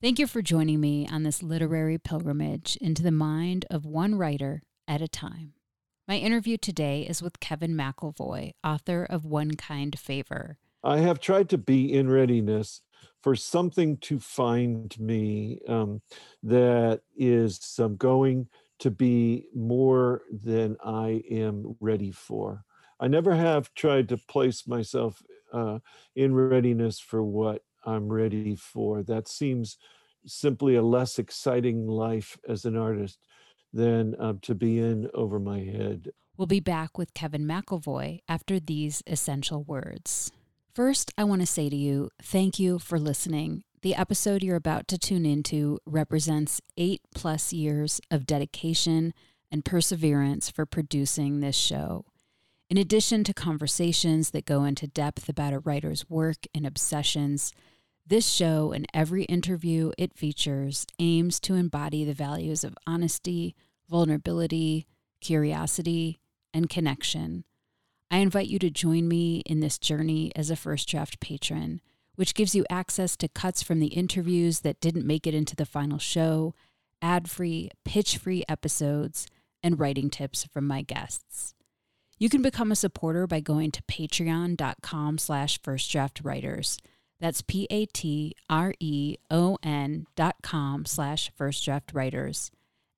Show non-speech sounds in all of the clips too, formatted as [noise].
Thank you for joining me on this literary pilgrimage into the mind of one writer at a time. My interview today is with Kevin McIlvoy, author of One Kind Favor. I have tried to be in readiness for something to find me um, that is um, going to be more than I am ready for. I never have tried to place myself uh, in readiness for what I'm ready for. That seems simply a less exciting life as an artist than uh, to be in over my head. We'll be back with Kevin McIlvoy after these essential words. First, I want to say to you, thank you for listening. The episode you're about to tune into represents eight plus years of dedication and perseverance for producing this show. In addition to conversations that go into depth about a writer's work and obsessions, this show and every interview it features aims to embody the values of honesty, vulnerability, curiosity, and connection. I invite you to join me in this journey as a First Draft patron, which gives you access to cuts from the interviews that didn't make it into the final show, ad free, pitch free episodes, and writing tips from my guests. You can become a supporter by going to patreon.com slash firstdraftwriters. That's P-A-T-R-E-O-N dot com slash firstdraftwriters.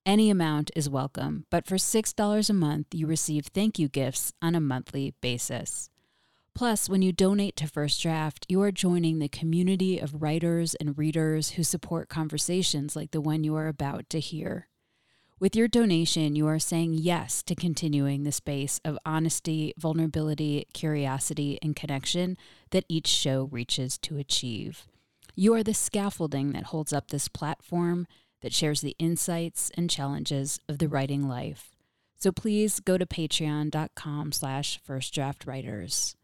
Any amount is welcome, but for $6 a month, you receive thank you gifts on a monthly basis. Plus, when you donate to First Draft, you are joining the community of writers and readers who support conversations like the one you are about to hear. With your donation, you are saying yes to continuing the space of honesty, vulnerability, curiosity, and connection that each show reaches to achieve. You are the scaffolding that holds up this platform that shares the insights and challenges of the writing life. So please go to patreon.com slash firstdraftwriters.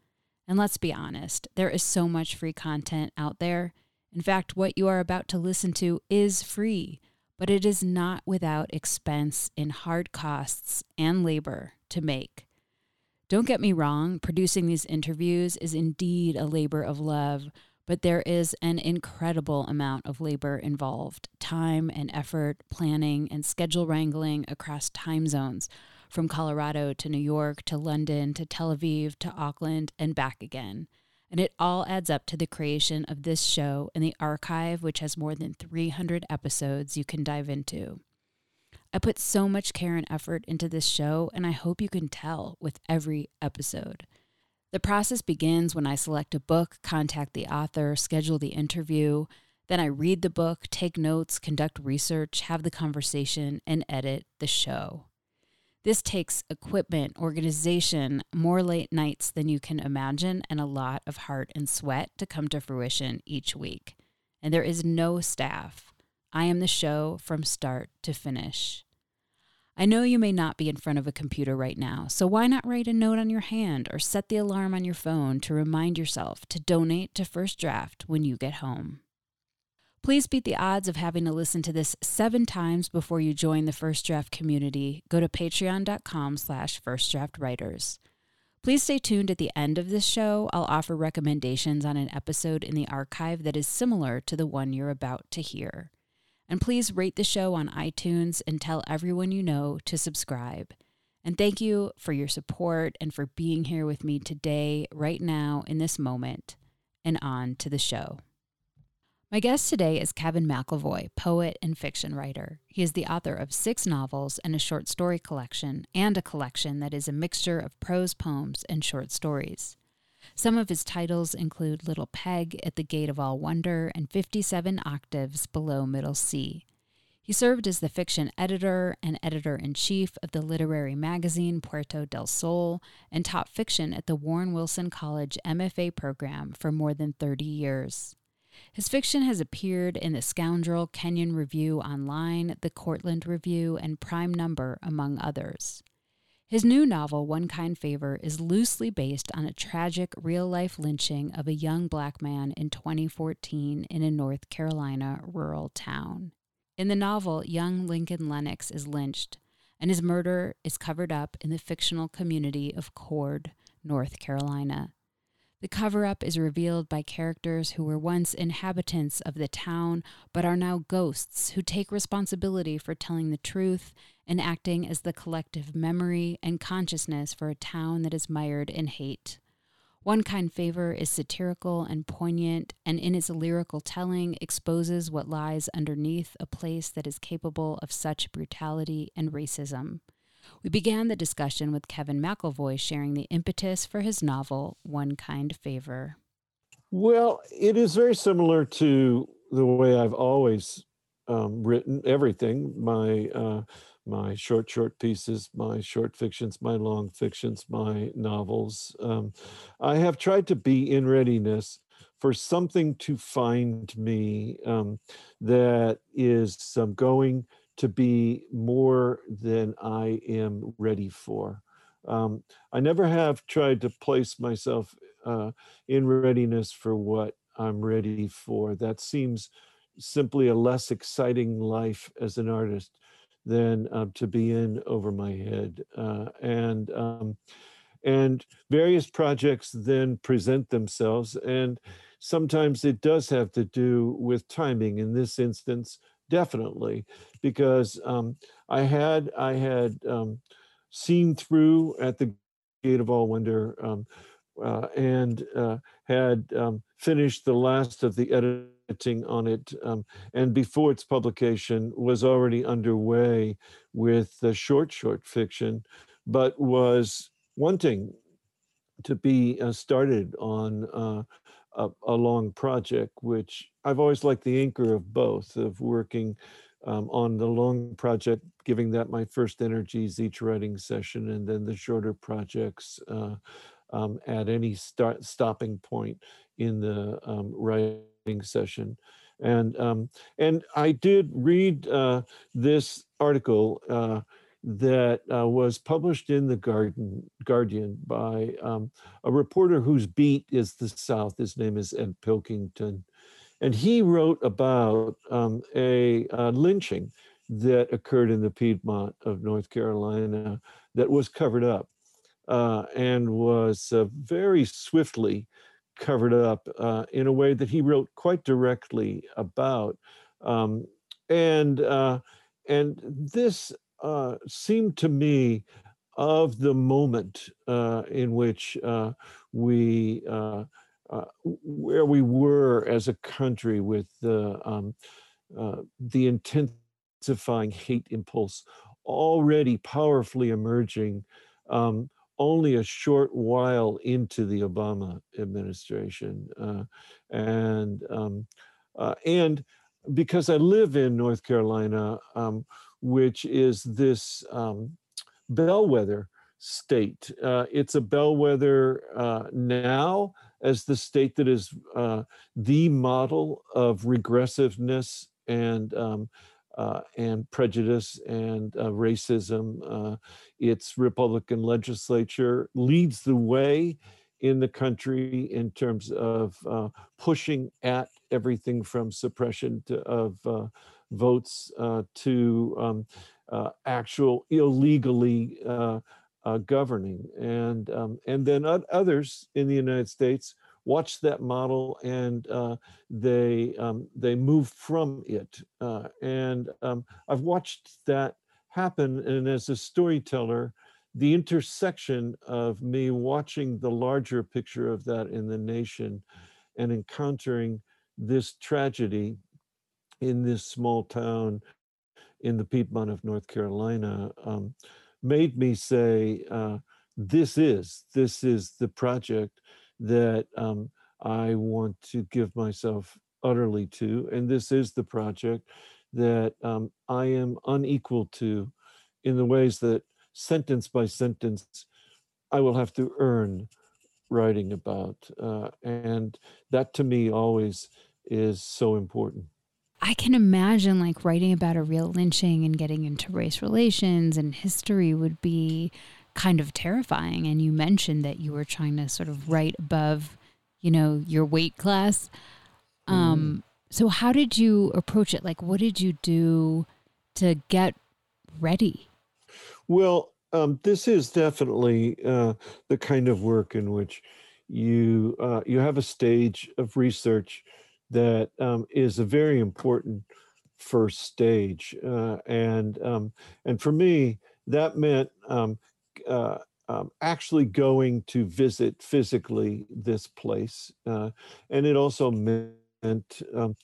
And let's be honest, there is so much free content out there. In fact, what you are about to listen to is free but it is not without expense in hard costs and labor to make. Don't get me wrong, producing these interviews is indeed a labor of love, but there is an incredible amount of labor involved time and effort, planning, and schedule wrangling across time zones from Colorado to New York to London to Tel Aviv to Auckland and back again. And it all adds up to the creation of this show and the archive, which has more than 300 episodes you can dive into. I put so much care and effort into this show, and I hope you can tell with every episode. The process begins when I select a book, contact the author, schedule the interview. Then I read the book, take notes, conduct research, have the conversation, and edit the show. This takes equipment, organization, more late nights than you can imagine, and a lot of heart and sweat to come to fruition each week. And there is no staff. I am the show from start to finish. I know you may not be in front of a computer right now, so why not write a note on your hand or set the alarm on your phone to remind yourself to donate to First Draft when you get home? Please beat the odds of having to listen to this seven times before you join the First Draft community. Go to patreon.com slash firstdraftwriters. Please stay tuned at the end of this show. I'll offer recommendations on an episode in the archive that is similar to the one you're about to hear. And please rate the show on iTunes and tell everyone you know to subscribe. And thank you for your support and for being here with me today, right now, in this moment. And on to the show. My guest today is Kevin McIlvoy, poet and fiction writer. He is the author of six novels and a short story collection, and a collection that is a mixture of prose poems and short stories. Some of his titles include Little Peg at the Gate of All Wonder and 57 Octaves Below Middle C. He served as the fiction editor and editor in chief of the literary magazine Puerto del Sol and taught fiction at the Warren Wilson College MFA program for more than 30 years. His fiction has appeared in the Scoundrel Kenyon Review Online, the Cortland Review, and Prime Number, among others. His new novel, One Kind Favor, is loosely based on a tragic real life lynching of a young black man in 2014 in a North Carolina rural town. In the novel, young Lincoln Lennox is lynched, and his murder is covered up in the fictional community of Cord, North Carolina. The cover up is revealed by characters who were once inhabitants of the town but are now ghosts who take responsibility for telling the truth and acting as the collective memory and consciousness for a town that is mired in hate. One Kind Favor is satirical and poignant, and in its lyrical telling exposes what lies underneath a place that is capable of such brutality and racism. We began the discussion with Kevin McIlvoy sharing the impetus for his novel, One Kind Favor. Well, it is very similar to the way I've always um, written everything my uh, my short short pieces my short fictions my long fictions my novels um, i have tried to be in readiness for something to find me um, that is um, going to be more than I am ready for. Um, I never have tried to place myself uh, in readiness for what I'm ready for. That seems simply a less exciting life as an artist than uh, to be in over my head. Uh, and um, and various projects then present themselves, and sometimes it does have to do with timing. In this instance, definitely because um, I had I had um, seen through at the Gate of All Wonder um, uh, and uh, had um, finished the last of the editing on it, um, and before its publication was already underway with the short short fiction, but was wanting to be uh, started on uh, a, a, long project, which I've always liked the anchor of both, of working um, on the long project, giving that my first energies each writing session, and then the shorter projects uh, um, at any start, stopping point in the um, writing session. And um, and I did read uh, this article uh, that uh, was published in the Garden, Guardian by um, a reporter whose beat is the South. His name is Ed Pilkington. And he wrote about um, a, a lynching that occurred in the Piedmont of North Carolina that was covered up uh, and was uh, very swiftly covered up uh, in a way that he wrote quite directly about. Um, and uh, and this uh, seemed to me of the moment uh, in which we uh, where we were as a country with the um, uh, the intensifying hate impulse already powerfully emerging um, only a short while into the Obama administration, uh, and um, uh, and because I live in North Carolina, um, which is this um, bellwether state. Uh, it's a bellwether uh, now as the state that is uh, the model of regressiveness and um, uh, and prejudice and uh, racism. Uh, its Republican legislature leads the way in the country in terms of pushing at everything from suppression to, of votes uh, to um, uh, actual illegally uh, uh, governing. And, um, and then others in the United States watch that model and they, um, they moved from it. and um, I've watched that happen. And as a storyteller, the intersection of me watching the larger picture of that in the nation and encountering this tragedy in this small town in the Piedmont of North Carolina um, made me say, uh, this is, this is the project that um, I want to give myself utterly to. And this is the project that um, I am unequal to in the ways that sentence by sentence, I will have to earn writing about. Uh, and that to me always is so important. I can imagine like writing about a real lynching and getting into race relations and history would be kind of terrifying. And you mentioned that you were trying to sort of write above, you know, your weight class. Um, mm. So, how did you approach it? Like, what did you do to get ready? Well, um, this is definitely uh, the kind of work in which you uh, you have a stage of research that um, is a very important first stage, uh, and um, and for me that meant um, uh, um, actually going to visit physically this place, uh, and it also meant um,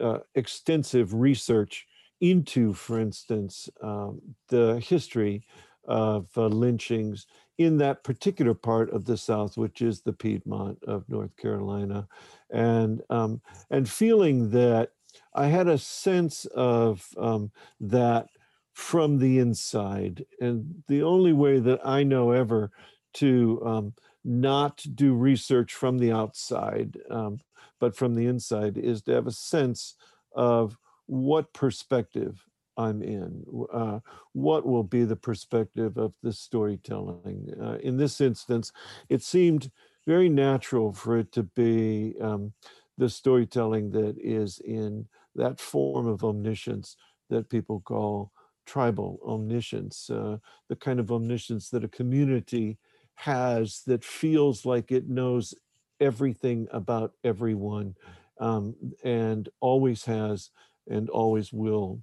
uh, extensive research into, for instance, um, the history of uh, lynchings in that particular part of the South, which is the Piedmont of North Carolina, and um, and feeling that I had a sense of um, that from the inside, and the only way that I know ever to um, not do research from the outside, um, but from the inside, is to have a sense of what perspective I'm in. Uh, what will be the perspective of the storytelling? Uh, in this instance, it seemed very natural for it to be um, the storytelling that is in that form of omniscience that people call tribal omniscience, uh, the kind of omniscience that a community has that feels like it knows everything about everyone um, and always has and always will.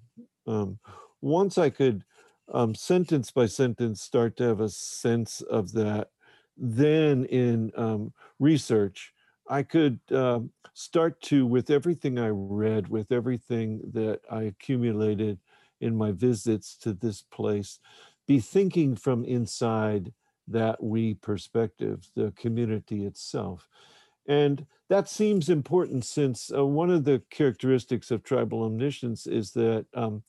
Um, once I could um, sentence by sentence start to have a sense of that, then in um, research, I could uh, start to, with everything I read, with everything that I accumulated in my visits to this place, be thinking from inside that we perspective, the community itself. And that seems important since uh, one of the characteristics of tribal omniscience is that um,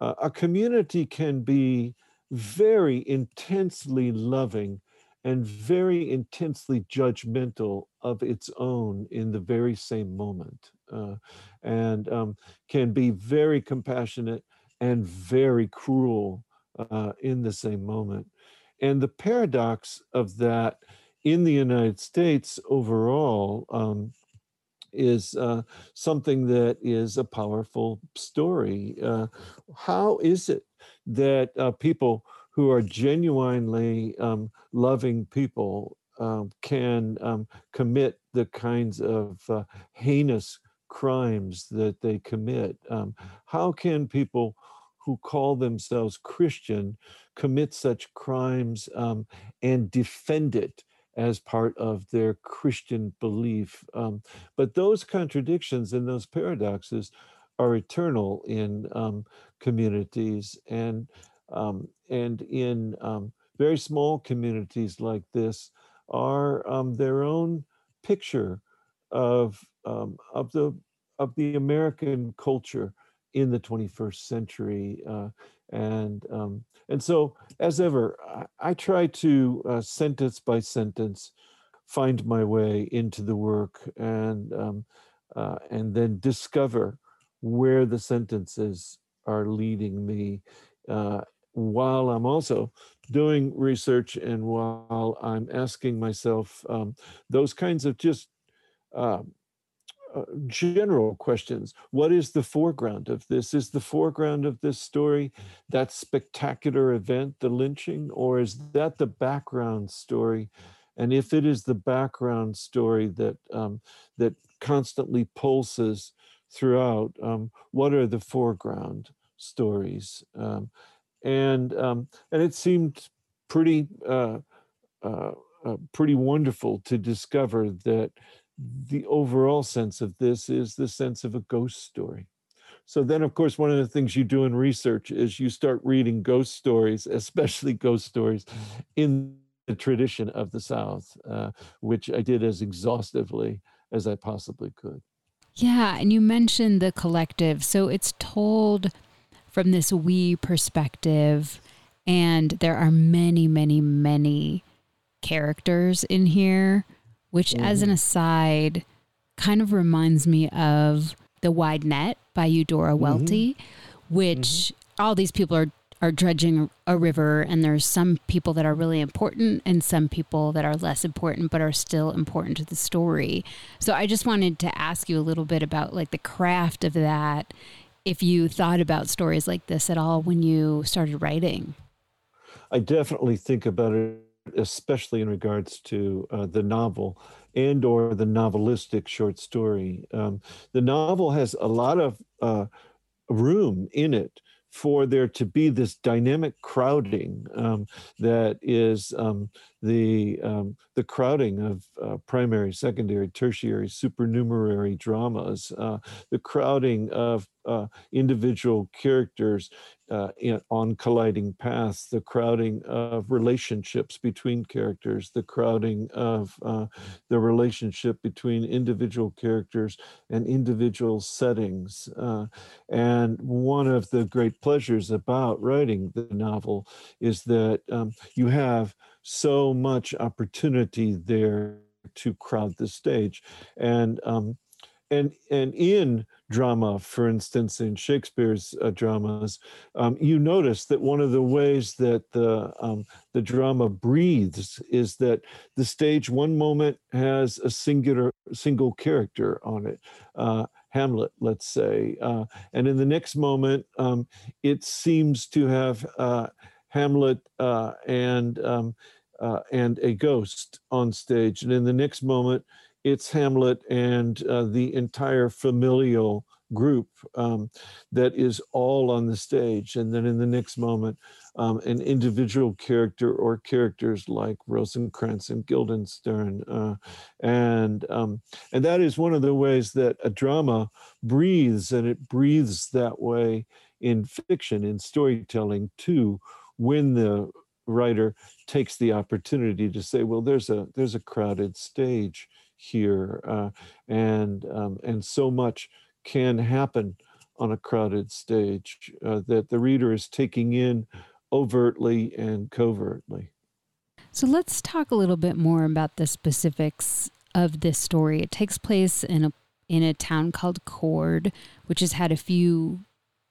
uh, a community can be very intensely loving and very intensely judgmental of its own in the very same moment, uh, and um, can be very compassionate and very cruel uh, in the same moment. And the paradox of that in the United States overall um, is uh, something that is a powerful story. Uh, how is it that uh, people who are genuinely um, loving people um, can um, commit the kinds of uh, heinous crimes that they commit? Um, how can people who call themselves Christian commit such crimes um, and defend it? as part of their Christian belief. Um, but those contradictions and those paradoxes are eternal in um, communities and um, and in um, very small communities like this are um, their own picture of um, of the of the American culture in the 21st century. Uh, and um, and so, as ever, I, I try to uh, sentence by sentence find my way into the work and um, uh, and then discover where the sentences are leading me uh, while I'm also doing research and while I'm asking myself um, those kinds of just uh, uh, general questions. What is the foreground of this? Is the foreground of this story that spectacular event, the lynching, or is that the background story? And if it is the background story that um, that constantly pulses throughout, um, what are the foreground stories? Um, and um, and it seemed pretty uh, uh, uh, pretty wonderful to discover that the overall sense of this is the sense of a ghost story. So then, of course, one of the things you do in research is you start reading ghost stories, especially ghost stories in the tradition of the South, uh, which I did as exhaustively as I possibly could. Yeah, and you mentioned the collective. So it's told from this we perspective, and there are many, many, many characters in here which, mm-hmm. as an mm-hmm. aside, kind of reminds me of The Wide Net by Eudora mm-hmm. Welty, which mm-hmm. all these people are are dredging a river and there's some people that are really important and some people that are less important but are still important to the story. So I just wanted to ask you a little bit about like the craft of that if you thought about stories like this at all when you started writing. I definitely think about it especially in regards to uh, the novel and or the novelistic short story. Um, the novel has a lot of uh, room in it for there to be this dynamic crowding um, that is um, the um, the crowding of uh, primary, secondary, tertiary, supernumerary dramas, uh, the crowding of uh, individual characters uh, in, on colliding paths, the crowding of relationships between characters, the crowding of uh, the relationship between individual characters and individual settings. Uh, and one of the great pleasures about writing the novel is that um, you have so much opportunity there to crowd the stage. And um, and and in drama, for instance, in Shakespeare's uh, dramas, um, you notice that one of the ways that the um, the drama breathes is that the stage one moment has a singular single character on it. Uh, Hamlet, let's say, uh, and in the next moment, um, it seems to have uh, Hamlet uh, and um, uh, and a ghost on stage, and in the next moment, it's Hamlet and uh, the entire familial group um, that is all on the stage. And then in the next moment, um, an individual character or characters like Rosencrantz and Guildenstern. Uh, and, um, and that is one of the ways that a drama breathes, and it breathes that way in fiction, in storytelling too, when the writer takes the opportunity to say, well, there's a there's a crowded stage here, uh, and um, and so much can happen on a crowded stage uh, that the reader is taking in overtly and covertly. So let's talk a little bit more about the specifics of this story. It takes place in a in a town called Cord, which has had a few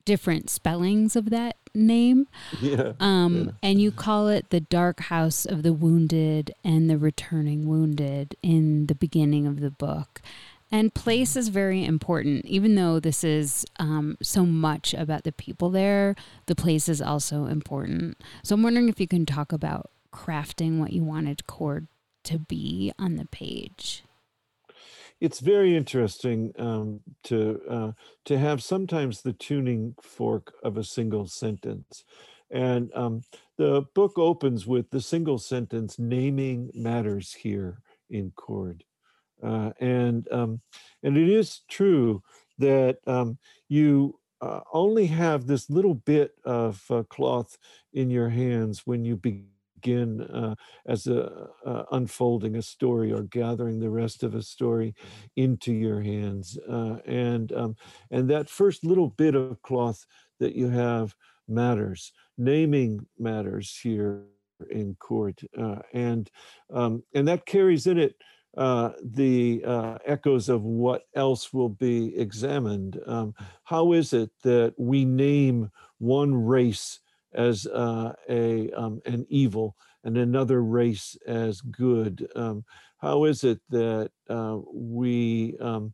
different spellings of that name. Yeah, um, yeah. And you call it the Dark House of the Wounded and the Returning Wounded in the beginning of the book. And place is very important, even though this is um, so much about the people there. The place is also important. So I'm wondering if you can talk about crafting what you wanted Cord to be on the page it's very interesting um, to uh, to have sometimes the tuning fork of a single sentence, and um, the book opens with the single sentence naming matters here in Cord, uh, and um, and it is true that um, you uh, only have this little bit of uh, cloth in your hands when you begin begin uh, as a uh, unfolding a story or gathering the rest of a story into your hands uh, and um, and that first little bit of cloth that you have matters naming matters here in Cord, uh, and um, and that carries in it uh, the uh, echoes of what else will be examined. Um, how is it that we name one race as uh, a um, an evil and another race as good. Um, how is it that uh, we um,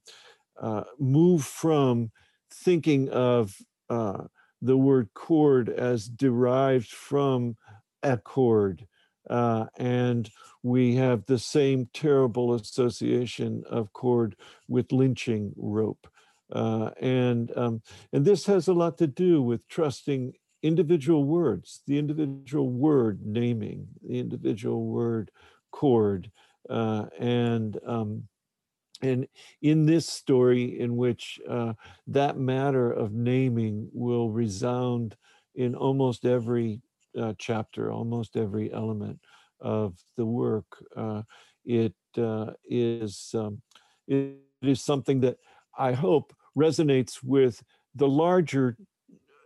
uh, move from thinking of uh, the word Cord as derived from accord, uh, and we have the same terrible association of cord with lynching rope. Uh, and um, and this has a lot to do with trusting individual words, the individual word naming, the individual word Cord, uh, and um, and in this story, in which uh, that matter of naming will resound in almost every uh, chapter, almost every element of the work, uh, it uh, is um, it is something that I hope resonates with the larger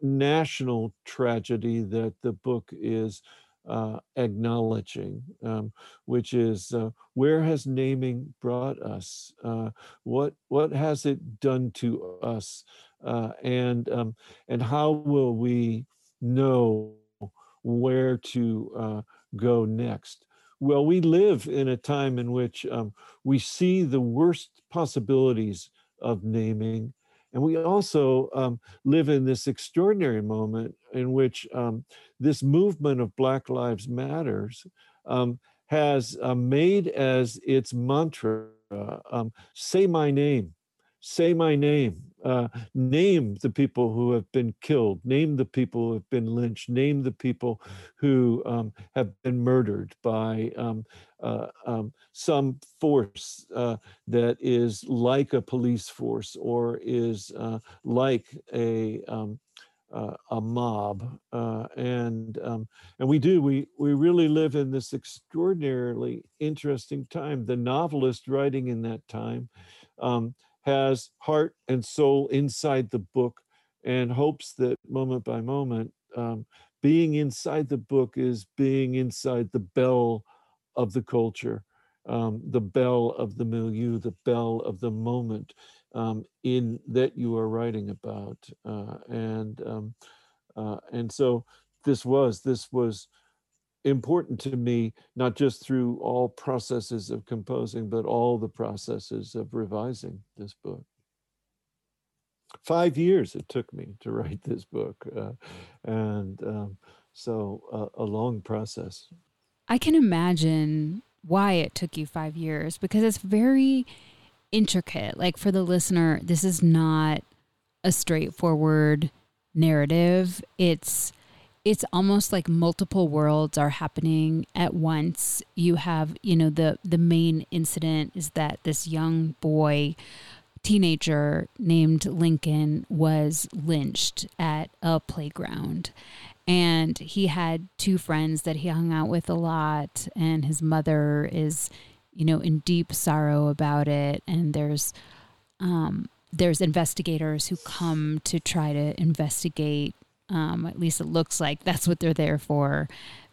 national tragedy that the book is uh, acknowledging, um, which is uh, where has naming brought us? Uh, what what has it done to us? Uh, and um, and how will we know where to uh, go next? Well, we live in a time in which um, we see the worst possibilities of naming and we also um, live in this extraordinary moment in which um, this movement of Black Lives Matters um, has uh, made as its mantra uh, say my name, say my name, uh, name the people who have been killed, name the people who have been lynched, name the people who um, have been murdered by um, uh, um, some force uh, that is like a police force or is uh, like a um, uh, a mob, uh, and um, and we do. We we really live in this extraordinarily interesting time. The novelist writing in that time um, has heart and soul inside the book and hopes that moment by moment, um, being inside the book is being inside the bell of the culture, um, the bell of the milieu, the bell of the moment um, in that you are writing about. Uh, and um, uh, and so this was this was important to me, not just through all processes of composing, but all the processes of revising this book. Five years it took me to write this book, uh, and um, so uh, a long process. I can imagine why it took you five years because it's very intricate. Like for the listener, this is not a straightforward narrative. It's it's almost like multiple worlds are happening at once. You have, you know, the the main incident is that this young boy teenager named Lincoln was lynched at a playground. And he had two friends that he hung out with a lot and his mother is, you know, in deep sorrow about it and there's um there's investigators who come to try to investigate um, at least it looks like that's what they're there for.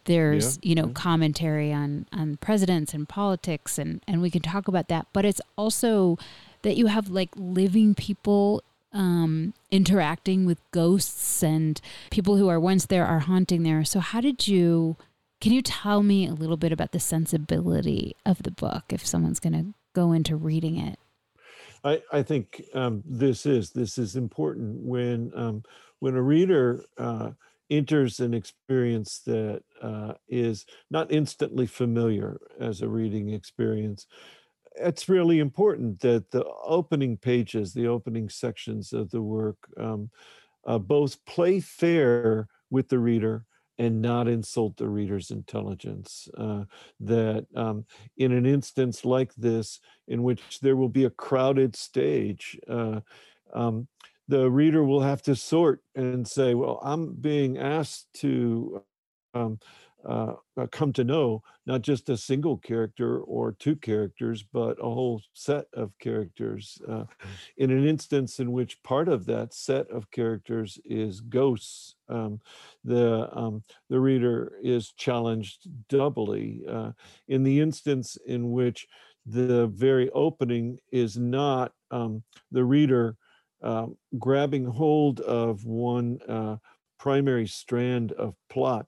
There's, yeah, you know, yeah. commentary on on presidents and politics, and and we can talk about that. But it's also that you have like living people um, interacting with ghosts and people who are once there are haunting there. So how did you? Can you tell me a little bit about the sensibility of the book if someone's going to go into reading it? I, I think um, this is this is important when um, when a reader uh, enters an experience that uh, is not instantly familiar as a reading experience, it's really important that the opening pages, the opening sections of the work, um, uh, both play fair with the reader and not insult the reader's intelligence. Uh, that um, in an instance like this, in which there will be a crowded stage, uh, um, the reader will have to sort and say, well, I'm being asked to um, uh, uh, come to know not just a single character or two characters, but a whole set of characters. Uh, in an instance in which part of that set of characters is ghosts, um, the um, the reader is challenged doubly. Uh, in the instance in which the very opening is not um, the reader um, grabbing hold of one uh, primary strand of plot,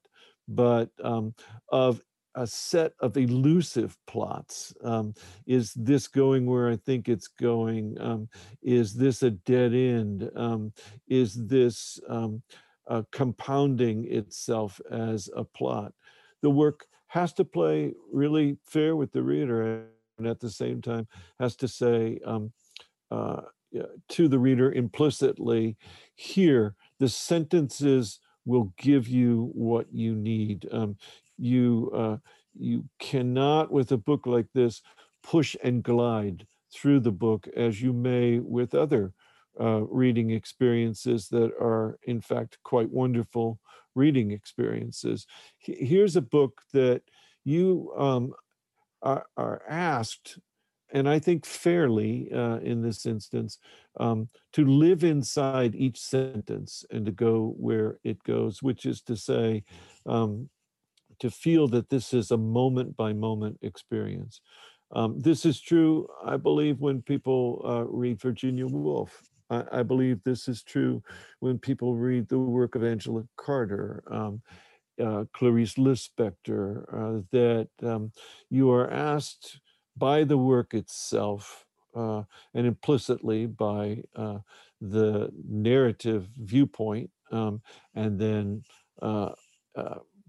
but um, of a set of elusive plots. Um, is this going where I think it's going? Um, is this a dead end? Um, is this um, uh, compounding itself as a plot? The work has to play really fair with the reader and at the same time has to say um, uh, to the reader implicitly here, the sentences will give you what you need. Um, you uh, you cannot with a book like this push and glide through the book as you may with other uh, reading experiences that are in fact quite wonderful reading experiences. Here's a book that you um, are, are, asked, and I think fairly uh, in this instance, um, to live inside each sentence and to go where it goes, which is to say, um, to feel that this is a moment by moment experience. Um, this is true, I believe, when people uh, read Virginia Woolf. I, I, believe this is true when people read the work of Angela Carter, um, uh, Clarice Lispector, uh, that um, you are asked by the work itself uh, and implicitly by uh, the narrative viewpoint, um, and then uh,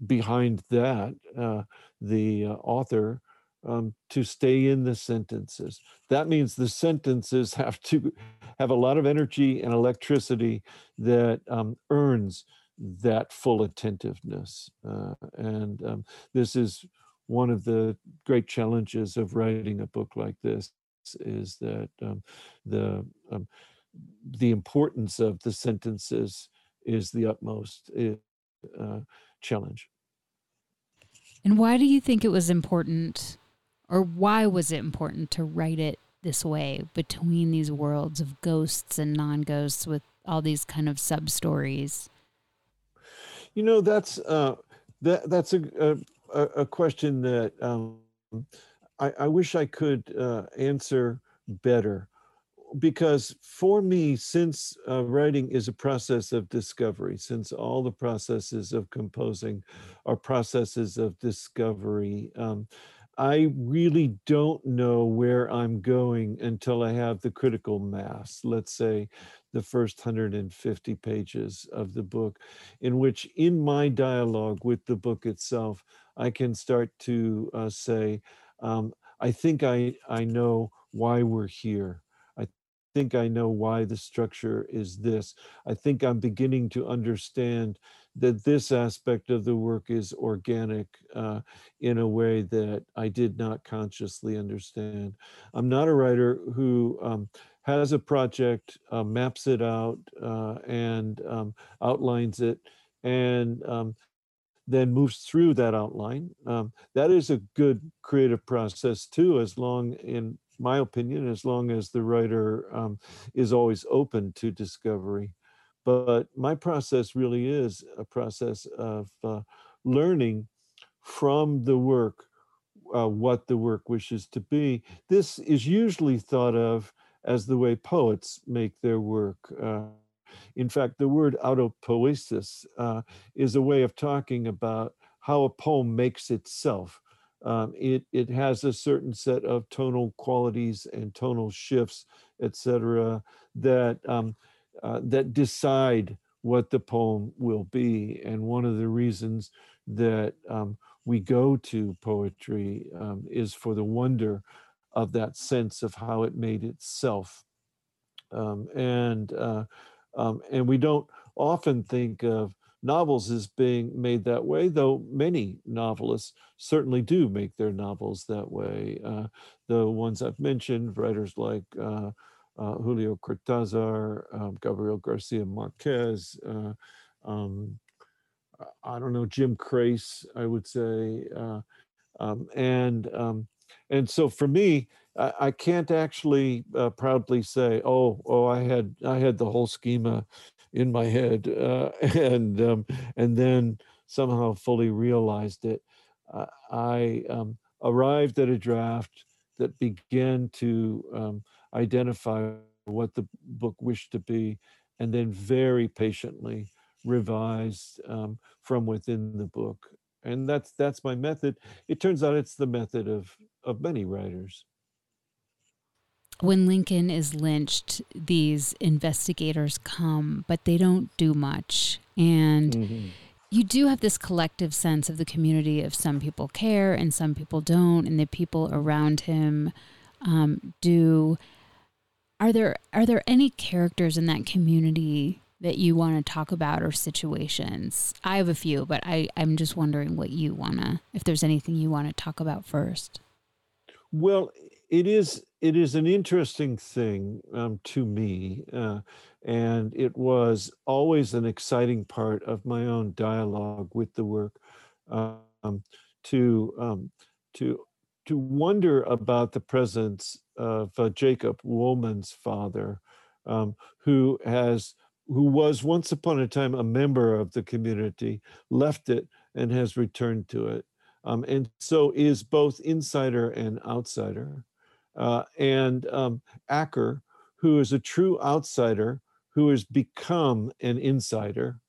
behind that, uh, the uh, author um, to stay in the sentences. That means the sentences [laughs] have to have a lot of energy and electricity that um, earns that full attentiveness. Uh, and um, this is one of the great challenges of writing a book like this is that um, the um, the importance of the sentences is the utmost. Uh, challenge. And why do you think it was important, or why was it important to write it this way between these worlds of ghosts and non ghosts with all these kind of sub stories? You know, that's uh, that that's a a, a question that um, I, I, wish I could uh, answer better. Because for me, since uh, writing is a process of discovery, since all the processes of composing are processes of discovery, um, I really don't know where I'm going until I have the critical mass, let's say the first 150 pages of the book, in which, in my dialogue with the book itself, I can start to uh, say, um, I think I, I know why we're here I think I know why the structure is this. I think I'm beginning to understand that this aspect of the work is organic uh, in a way that I did not consciously understand. I'm not a writer who um, has a project, uh, maps it out, uh, and um, outlines it, and um, then moves through that outline. Um, that is a good creative process too, as long in my opinion, as long as the writer um, is always open to discovery. But my process really is a process of uh, learning from the work uh, what the work wishes to be. This is usually thought of as the way poets make their work. Uh, in fact, the word autopoiesis uh, is a way of talking about how a poem makes itself um, it, it has a certain set of tonal qualities and tonal shifts, etc., that, um, uh, that decide what the poem will be. And one of the reasons that um, we go to poetry um, is for the wonder of that sense of how it made itself. Um, and, uh, um, and we don't often think of novels as being made that way, though many novelists certainly do make their novels that way. Uh, the ones I've mentioned, writers like uh, uh, Julio Cortázar, um, Gabriel Garcia Marquez, uh, um, I don't know, Jim Crace, I would say. Uh, um, and um, and so for me, I, can't actually uh, proudly say, "Oh, oh, I had I had the whole schema in my head, uh, [laughs] and um, and then somehow fully realized it. Uh, I um, arrived at a draft that began to um, identify what the book wished to be, and then very patiently revised um, from within the book. And that's that's my method. It turns out it's the method of of many writers. When Lincoln is lynched, these investigators come, but they don't do much. And mm-hmm. you do have this collective sense of the community of some people care and some people don't, and the people around him um, do. Are there are there any characters in that community that you want to talk about or situations? I have a few, but I, I'm just wondering what you wanna if there's anything you want to talk about first. Well, it is it is an interesting thing um, to me, uh, and it was always an exciting part of my own dialogue with the work um, to um, to to wonder about the presence of uh, Jacob Woolman's father, um, who has who was once upon a time a member of the community, left it and has returned to it, um, and so is both insider and outsider. Uh, and um, Acker, who is a true outsider who has become an insider,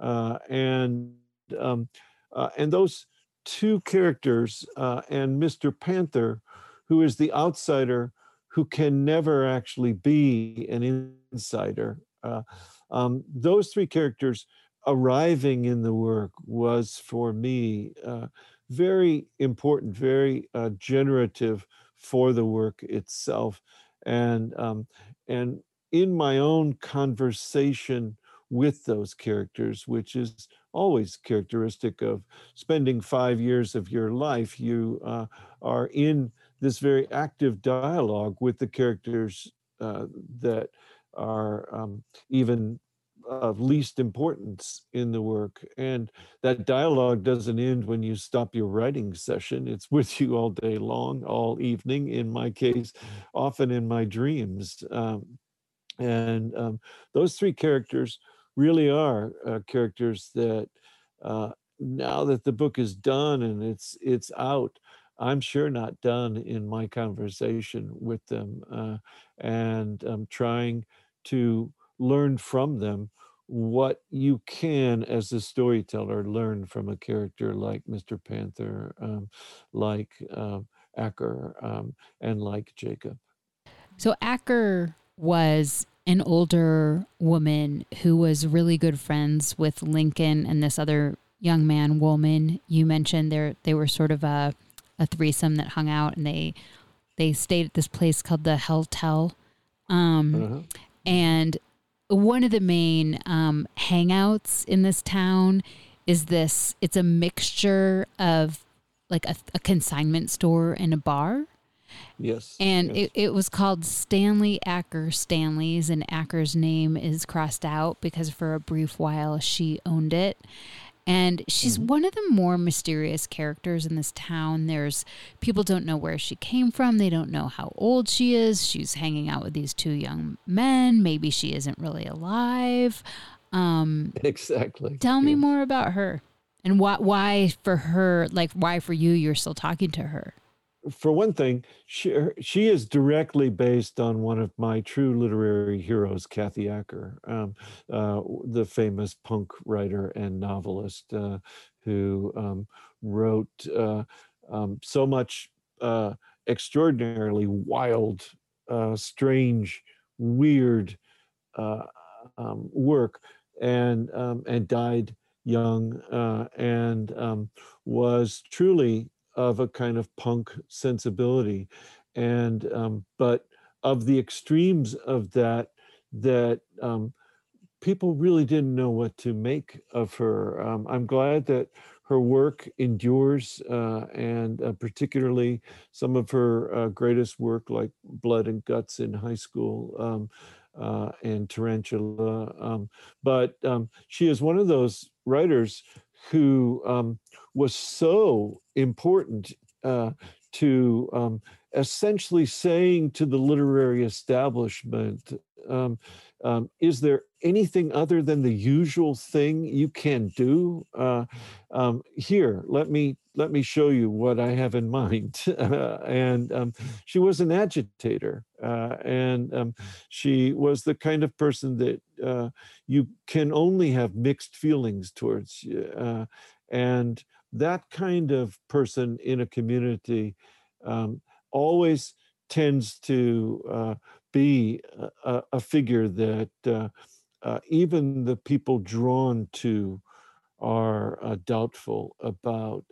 uh, and um, uh, and those two characters uh, and Mr. Panther, who is the outsider who can never actually be an insider. Uh, um, those three characters arriving in the work was for me uh, very important, very generative for the work itself, and um, and in my own conversation with those characters, which is always characteristic of spending five years of your life. You uh, are in this very active dialogue with the characters uh, that are um, even of least importance in the work. And that dialogue doesn't end when you stop your writing session. It's [laughs] with you all day long, all evening, in my case, often in my dreams. Um, and um, those three characters really are uh, characters that uh, now that the book is done and it's it's out, I'm sure not done in my conversation with them, uh, and I'm trying to learn from them what you can as a storyteller learn from a character like Mr. Panther, um, like um, Acker, um, and like Jacob. So Acker was an older woman who was really good friends with Lincoln and this other young man, woman You mentioned they they were sort of a a threesome that hung out and they they stayed at this place called the Hell Tell. Um, uh-huh. And one of the main um, hangouts in this town is this it's a mixture of like a, a consignment store and a bar. Yes. And yes. It, it was called Stanley Acker Stanley's, and Acker's name is crossed out because for a brief while she owned it. And she's mm-hmm. one of the more mysterious characters in this town. There's people don't know where she came from. They don't know how old she is. She's hanging out with these two young men. Maybe she isn't really alive. Um, [laughs] exactly. Tell me more about her and why, why for her, like why for you, you're still talking to her for one thing, she she is directly based on one of my true literary heroes, Kathy Acker, um, uh, the famous punk writer and novelist uh, who um, wrote uh, um, so much uh, extraordinarily wild, uh, strange, weird uh, um, work, and um, and died young and um, was truly of a kind of punk sensibility. And um, but of the extremes of that that um, people really didn't know what to make of her. Um, i'm glad that her work endures uh, and uh, particularly some of her uh, greatest work like blood and guts in high school um, uh, and tarantula um, but um, she is one of those writers who um, was so important uh, to um, essentially saying to the literary establishment, um, is there anything other than the usual thing you can do? Uh, um, here, let me let me show you what I have in [laughs] mind. And um, she was an agitator, uh, and um, she was the kind of person that uh, you can only have mixed feelings towards. Uh, and that kind of person in a community um, always tends to uh, be a, a, figure that uh, uh, even the people drawn to are uh, doubtful about.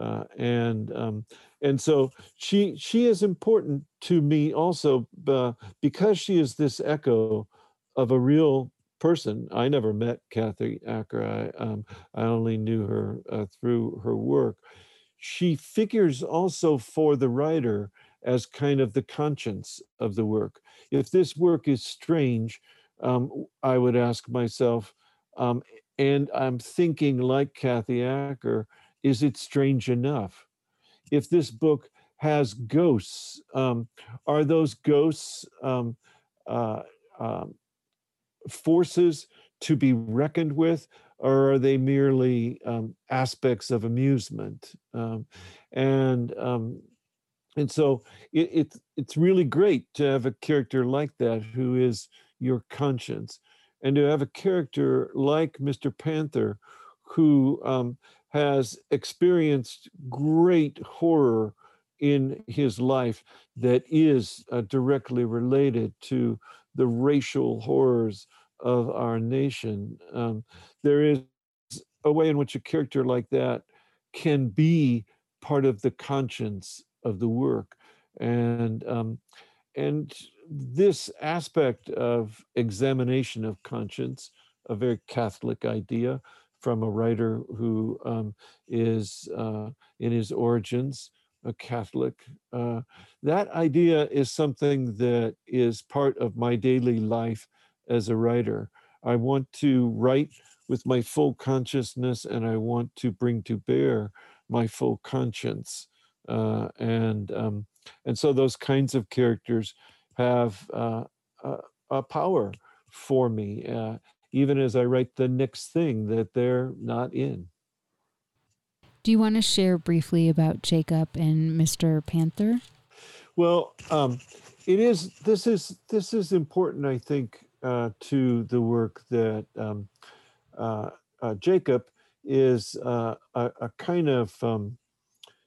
Uh, and um, and so she she is important to me also uh, because she is this echo of a real person. I never met Kathy Acker. I um, I only knew her uh, through her work. She figures also for the writer as kind of the conscience of the work. If this work is strange, um, I would ask myself, um, and I'm thinking like Kathy Acker, is it strange enough? If this book has ghosts, um, are those ghosts um, uh, um, forces to be reckoned with, or are they merely um, aspects of amusement? and and so it, it, it's really great to have a character like that who is your conscience and to have a character like mr panther who um, has experienced great horror in his life that is uh, directly related to the racial horrors of our nation. Um, there is a way in which a character like that can be part of the conscience of the work. And um, and this aspect of examination of conscience a very catholic idea from a writer who um, is uh, in his origins a catholic uh, that idea is something that is part of my daily life as a writer. I want to write with my full consciousness and i want to bring to bear my full conscience uh, and um, and so those kinds of characters have uh, a, a, power for me, uh, even as I write the next thing that they're not in. Do you want to share briefly about Jacob and Mr. Panther? Well, um, it is. This is this is important, I think, uh, to the work that um, uh, uh, Jacob is a, a, kind of um,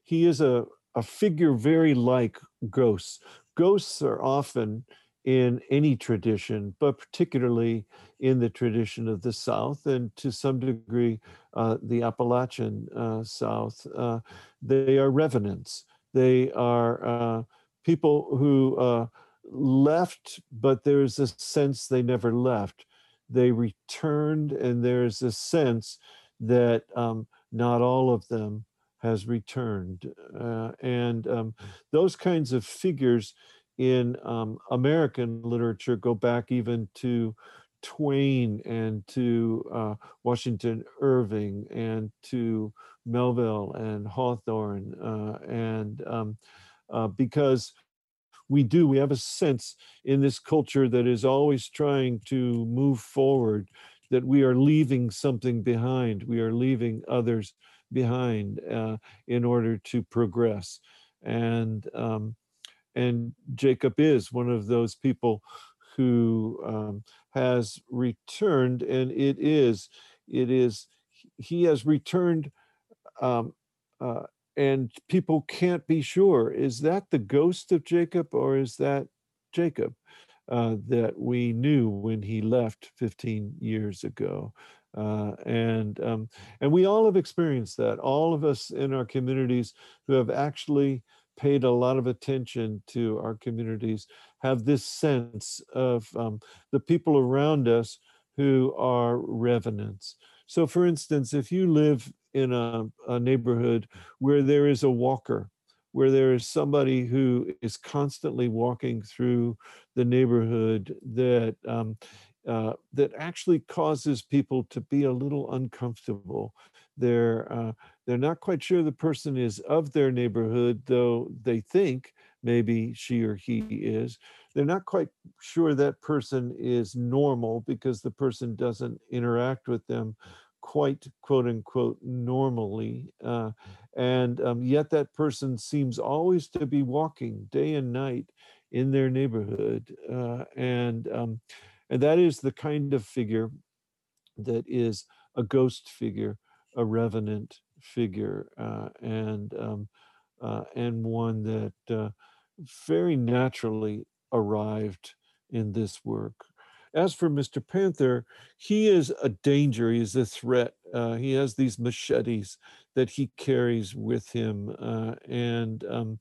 he is a, a figure very like ghosts. Ghosts are often in any tradition, but particularly in the tradition of the South and to some degree uh, the Appalachian uh, South. Uh, they are revenants. They are uh, people who uh, left, but there's a sense they never left. They returned, and there's a sense that um, not all of them has returned. Uh, and um, those kinds of figures in um, American literature go back even to Twain and to uh, Washington Irving and to Melville and Hawthorne. Uh, and um, uh, because we do, we have a sense in this culture that is always trying to move forward that we are leaving something behind, we are leaving others behind uh, in order to progress. And um, and Jacob is one of those people who um, has returned, and it is it is he has returned, um, uh, and people can't be sure is that the ghost of Jacob or is that Jacob? Uh, that we knew when he left 15 years ago. Uh, and um, and we all have experienced that. All of us in our communities who have actually paid a lot of attention to our communities have this sense of um, the people around us who are revenants. So, for instance, if you live in a, a neighborhood where there is a walker, where there is somebody who is constantly walking through the neighborhood that um, uh, that actually causes people to be a little uncomfortable. They're uh, they're not quite sure the person is of their neighborhood, though they think maybe she or he is. they're not quite sure that person is normal because the person doesn't interact with them quite quote unquote normally uh, and um, yet that person seems always to be walking day and night in their neighborhood uh, and um, and that is the kind of figure that is a ghost figure a revenant figure uh, and um, uh, and one that uh, very naturally arrived in this work. As for Mr. Panther, he is a danger, he is a threat. Uh, he has these machetes that he carries with him. Uh, and um,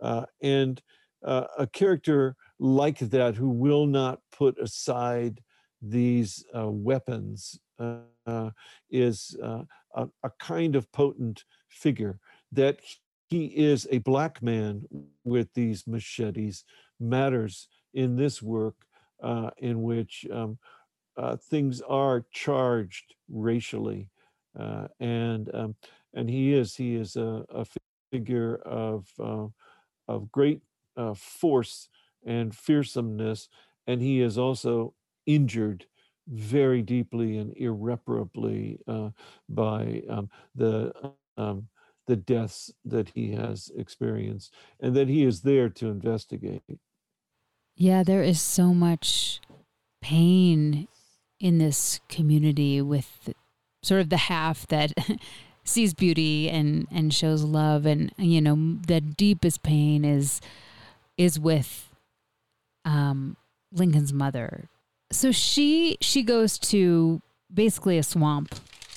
uh, and a character like that who will not put aside these uh, weapons uh, is a, a kind of potent figure that he is a black man with these machetes matters in this work uh, in which um, uh, things are charged racially uh, and um, and he is he is a, a figure of uh, of great uh, force and fearsomeness and he is also injured very deeply and irreparably uh, by um, the um, the deaths that he has experienced and that he is there to investigate. Yeah, there is so much pain in this community with sort of the half that [laughs] sees beauty and and shows love and you know the deepest pain is is with um Lincoln's mother. So she she goes to basically a swamp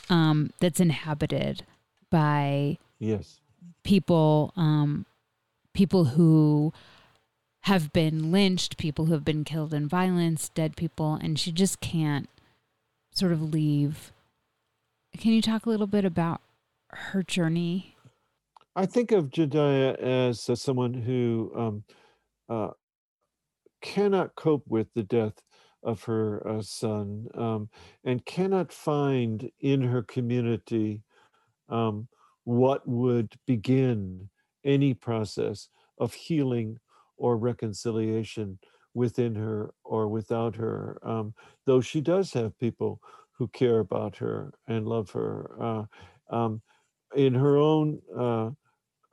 um that's inhabited by Yes. People, um, people who have been lynched, people who have been killed in violence, dead people, and she just can't sort of leave. Can you talk a little bit about her journey? I think of Jedediah as uh, someone who um, uh, cannot cope with the death of her uh, son um, and cannot find in her community um, what would begin any process of healing or reconciliation within her or without her, um, though she does have people who care about her and love her. Uh, um, in her own uh,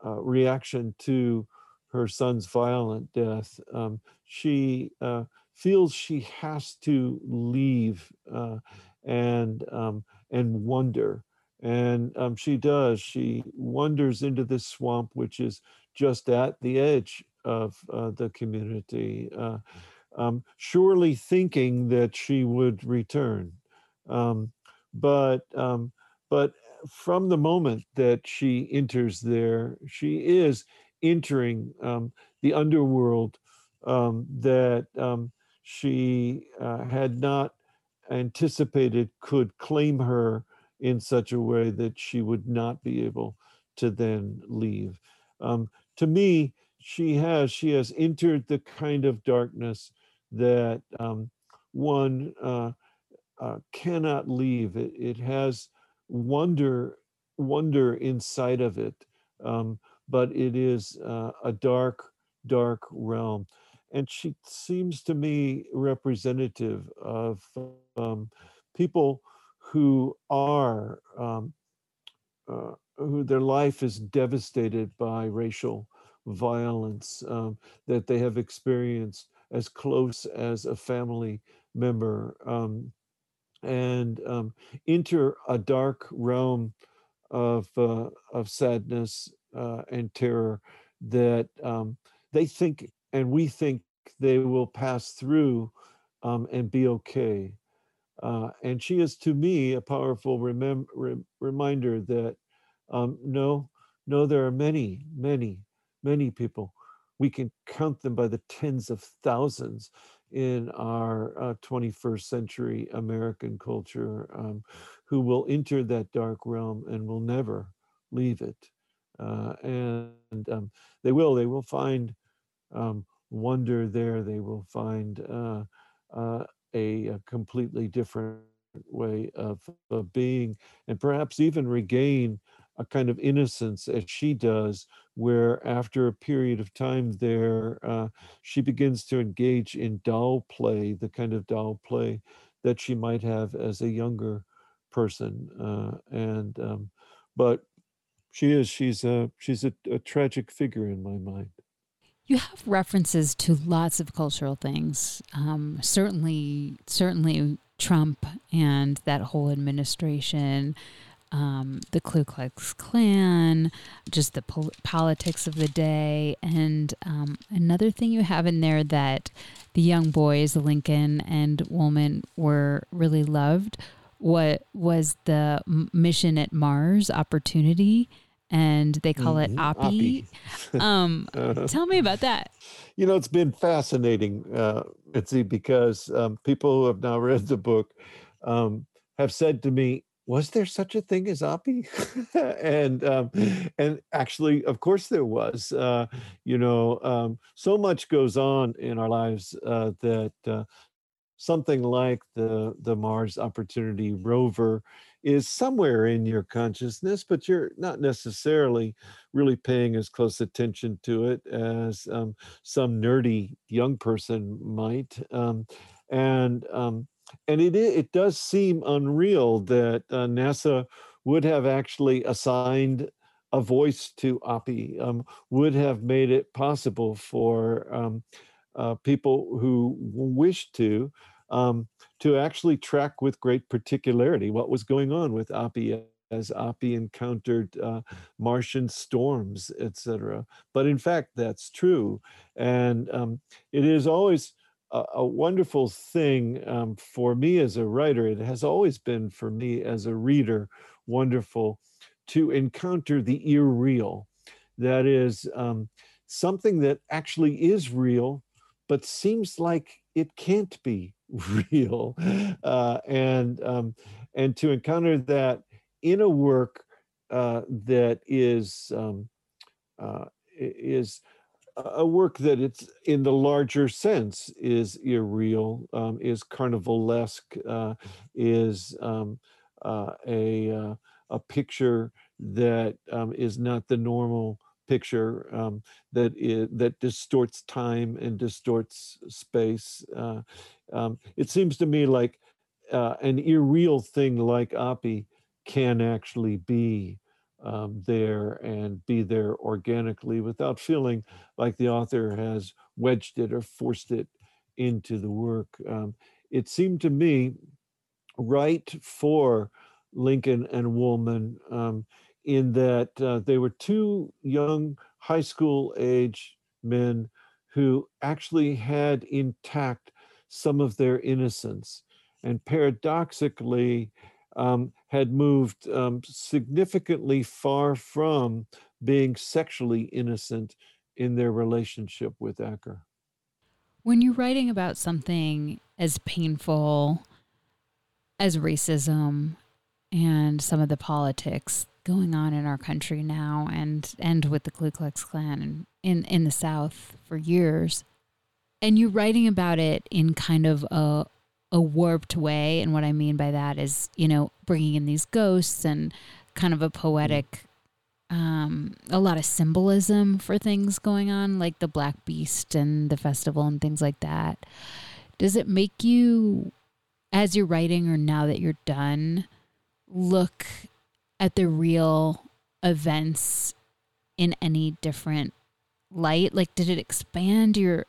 uh, reaction to her son's violent death, um, she uh, feels she has to leave uh, and um, and wonder and um, she does. She wanders into this swamp, which is just at the edge of uh, the community, uh, um, surely thinking that she would return. Um, but um, but from the moment that she enters there, she is entering um, the underworld um, that she uh, had not anticipated could claim her in such a way that she would not be able to then leave. Um, to me, she has she has entered the kind of darkness that um, one uh, uh, cannot leave. It, it, has wonder wonder inside of it, um, but it is uh, a dark dark realm, and she seems to me representative of um, people who are um, uh, who their life is devastated by racial violence um, that they have experienced as close as a family member um, and um, enter a dark realm of uh, of sadness uh, and terror that um, they think and we think they will pass through um, and be okay uh, and she is to me a powerful remem- re- reminder that um, no, no, there are many, many, many people. We can count them by the tens of thousands in our uh, 21st century American culture um, who will enter that dark realm and will never leave it. Uh, and um, they will, they will find um, wonder there. They will find uh, uh a, a completely different way of, of, being and perhaps even regain a kind of innocence as she does, where after a period of time there, uh, she begins to engage in doll play, the kind of doll play that she might have as a younger person. Uh, and um, but she is she's a she's a, a tragic figure in my mind. You have references to lots of cultural things. Um, certainly, certainly Trump and that whole administration, um, the Ku Klux Klan, just the pol- politics of the day. And um, another thing you have in there that the young boys, Lincoln and Woolman, were really loved what was the mission at Mars opportunity and they call mm-hmm. it OPI. OPI. um, uh, tell me about that. You know, it's been fascinating, uh, Mitzi, because um, people who have now read the book um, have said to me, was there such a thing as OPI? [laughs] and um, and actually, of course, there was. Uh, you know, um, so much goes on in our lives uh, that uh, something like the the Mars Opportunity rover is somewhere in your consciousness, but you're not necessarily really paying as close attention to it as um, some nerdy young person might. Um, and um, and it it does seem unreal that uh, NASA would have actually assigned a voice to OPI, um, would have made it possible for um, uh, people who wish to um, to actually track with great particularity what was going on with OPI as OPI encountered uh, Martian storms, etc. But in fact, that's true. And um, it is always a, a wonderful thing um, for me as a writer. It has always been for me as a reader wonderful to encounter the irreal. That is um, something that actually is real, but seems like it can't be [laughs] real uh, and um, and to encounter that in a work uh, that is um, uh, is a work that it's in the larger sense is irreal um, is carnivalesque uh, is um, uh, a uh, a picture that um, is not the normal picture um, that is, that distorts time and distorts space. Uh, um, it seems to me like uh, an irreal thing like OPI can actually be um, there and be there organically without feeling like the author has wedged it or forced it into the work. Um, it seemed to me right for Lincoln and Woolman um, in that uh, they were two young high school age men who actually had intact some of their innocence and paradoxically um, had moved um, significantly far from being sexually innocent in their relationship with Acker. When you're writing about something as painful as racism and some of the politics going on in our country now and and with the Ku Klux Klan in in the South for years. And you're writing about it in kind of a a warped way and what I mean by that is, you know, bringing in these ghosts and kind of a poetic um, a lot of symbolism for things going on, like the Black Beast and the festival and things like that. Does it make you, as you're writing or now that you're done, look at the real events in any different light? Like, did it expand your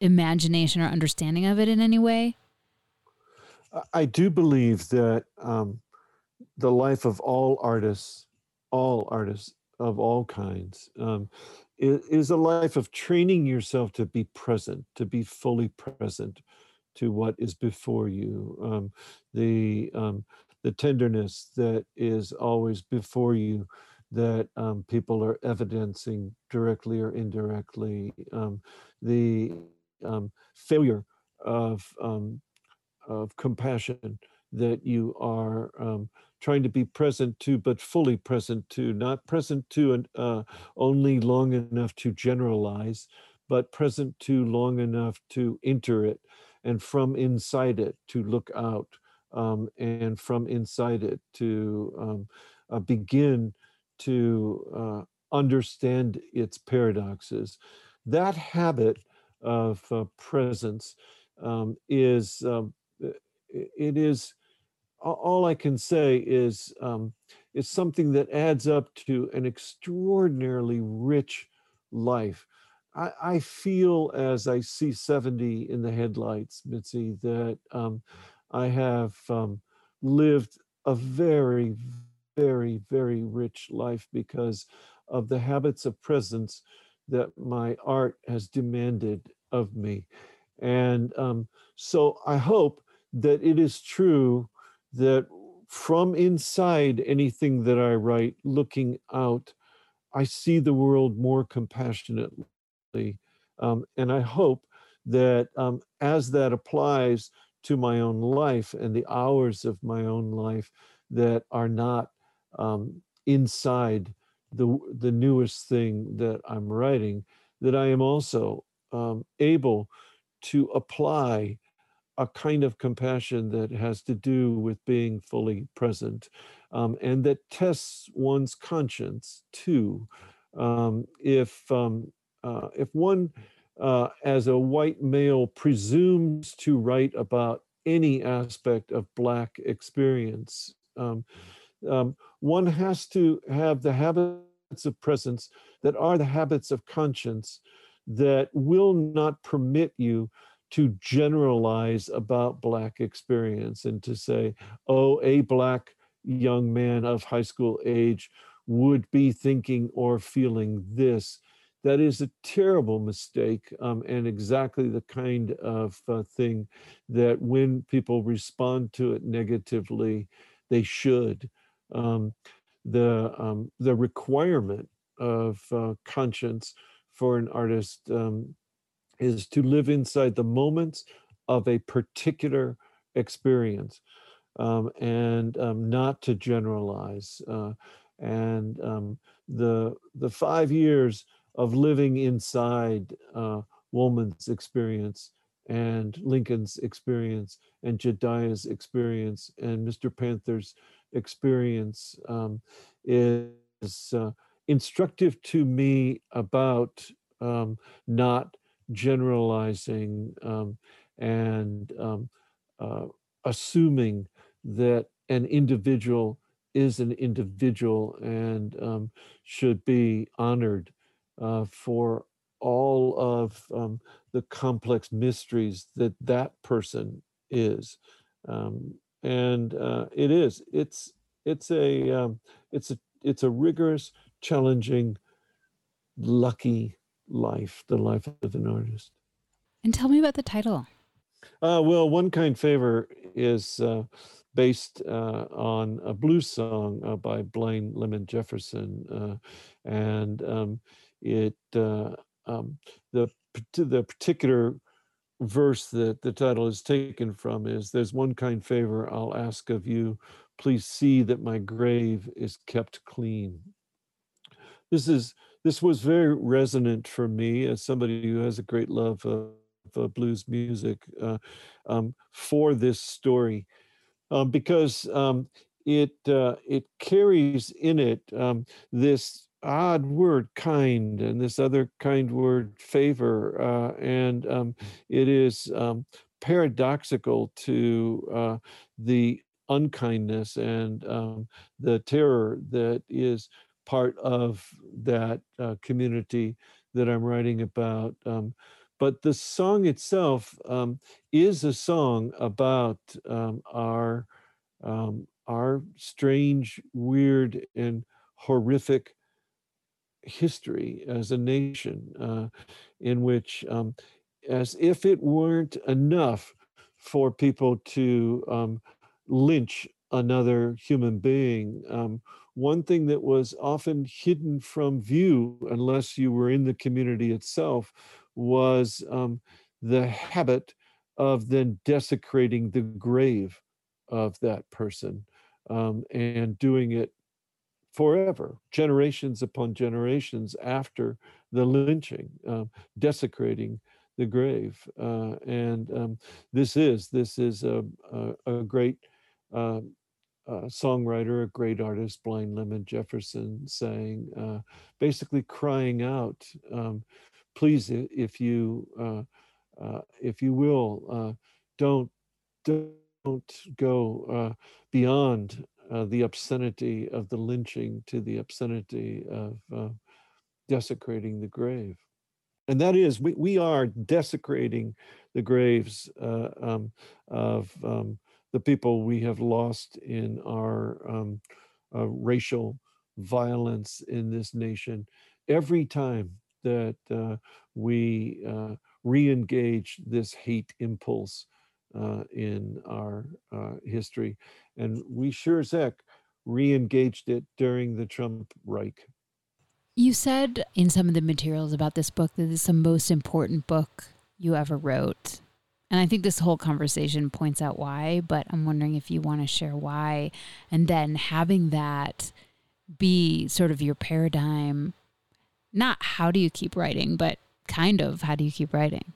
imagination or understanding of it in any way? I do believe that um, the life of all artists, all artists of all kinds, um, is, a life of training yourself to be present, to be fully present to what is before you. Um, the um, the tenderness that is always before you that um, people are evidencing directly or indirectly, um, the um, failure of, um, of compassion that you are um, trying to be present to, but fully present to, not present to and uh, only long enough to generalize, but present to long enough to enter it and from inside it to look out um, and from inside it to um, uh, begin to uh, understand its paradoxes. That habit of uh, presence um, is um, it is all I can say is um, it's something that adds up to an extraordinarily rich life. I, I, feel as I see 70 in the headlights, Mitzi, that um, I have um, lived a very, very, very rich life because of the habits of presence that my art has demanded of me. And um, so I hope that it is true that from inside anything that I write, looking out, I see the world more compassionately. Um, and I hope that um, as that applies to my own life and the hours of my own life that are not um, inside the, the newest thing that I'm writing, that I am also um, able to apply a kind of compassion that has to do with being fully present um, and that tests one's conscience too. Um, if, um, uh, if one, uh, as a white male, presumes to write about any aspect of Black experience, um, um, one has to have the habits of presence that are the habits of conscience that will not permit you to generalize about Black experience and to say, oh, a Black young man of high school age would be thinking or feeling this. That is a terrible mistake um, and exactly the kind of uh, thing that when people respond to it negatively, they should. Um, the, um, the requirement of uh, conscience for an artist um, is to live inside the moments of a particular experience um, and um, not to generalize. Uh, and um, the, the five years of living inside uh, experience and Lincoln's experience and Jediah's experience and Mr. Panther's experience um, is uh, instructive to me about um, not generalizing um, and um, uh, assuming that an individual is an individual and um, should be honored uh, for all of um, the complex mysteries that that person is. Um, and uh, it is. It's it's a um, it's a it's a rigorous, challenging, lucky life, the life of an artist. And tell me about the title. Uh, well, One Kind Favor is uh, based uh, on a blues song uh, by Blind Lemon Jefferson. Uh, and um, it uh, um, the, the particular verse that the title is taken from is There's one kind favor I'll ask of you. Please see that my grave is kept clean. This is this was very resonant for me as somebody who has a great love of, of blues music uh, um, for this story um, because um, it uh, it carries in it um, this odd word kind and this other kind word favor uh, and um, it is um, paradoxical to uh, the unkindness and the terror that is part of that uh, community that I'm writing about. Um, but the song itself um, is a song about um, our um, our strange, weird, and horrific history as a nation, uh, in which, um, as if it weren't enough for people to um, lynch another human being, um, one thing that was often hidden from view, unless you were in the community itself, was um, the habit of then desecrating the grave of that person um, and doing it forever, generations upon generations after the lynching, um, desecrating the grave. Uh, and um, this is this is a, a, a great uh, songwriter, a great artist, Blind Lemon Jefferson, saying, uh, basically crying out, um, please, if you, uh, uh, if you will, don't, don't go beyond uh, the obscenity of the lynching to the obscenity of desecrating the grave. And that is, we, we are desecrating the graves um, of um, the people we have lost in our um, uh, racial violence in this nation every time that uh, we uh, re-engage this hate impulse uh, in our uh, history. And we sure as heck re-engaged it during the Trump Reich. You said in some of the materials about this book that it's the most important book you ever wrote. And I think this whole conversation points out why, but I'm wondering if you want to share why. And then having that be sort of your paradigm, not how do you keep writing, but kind of how do you keep writing?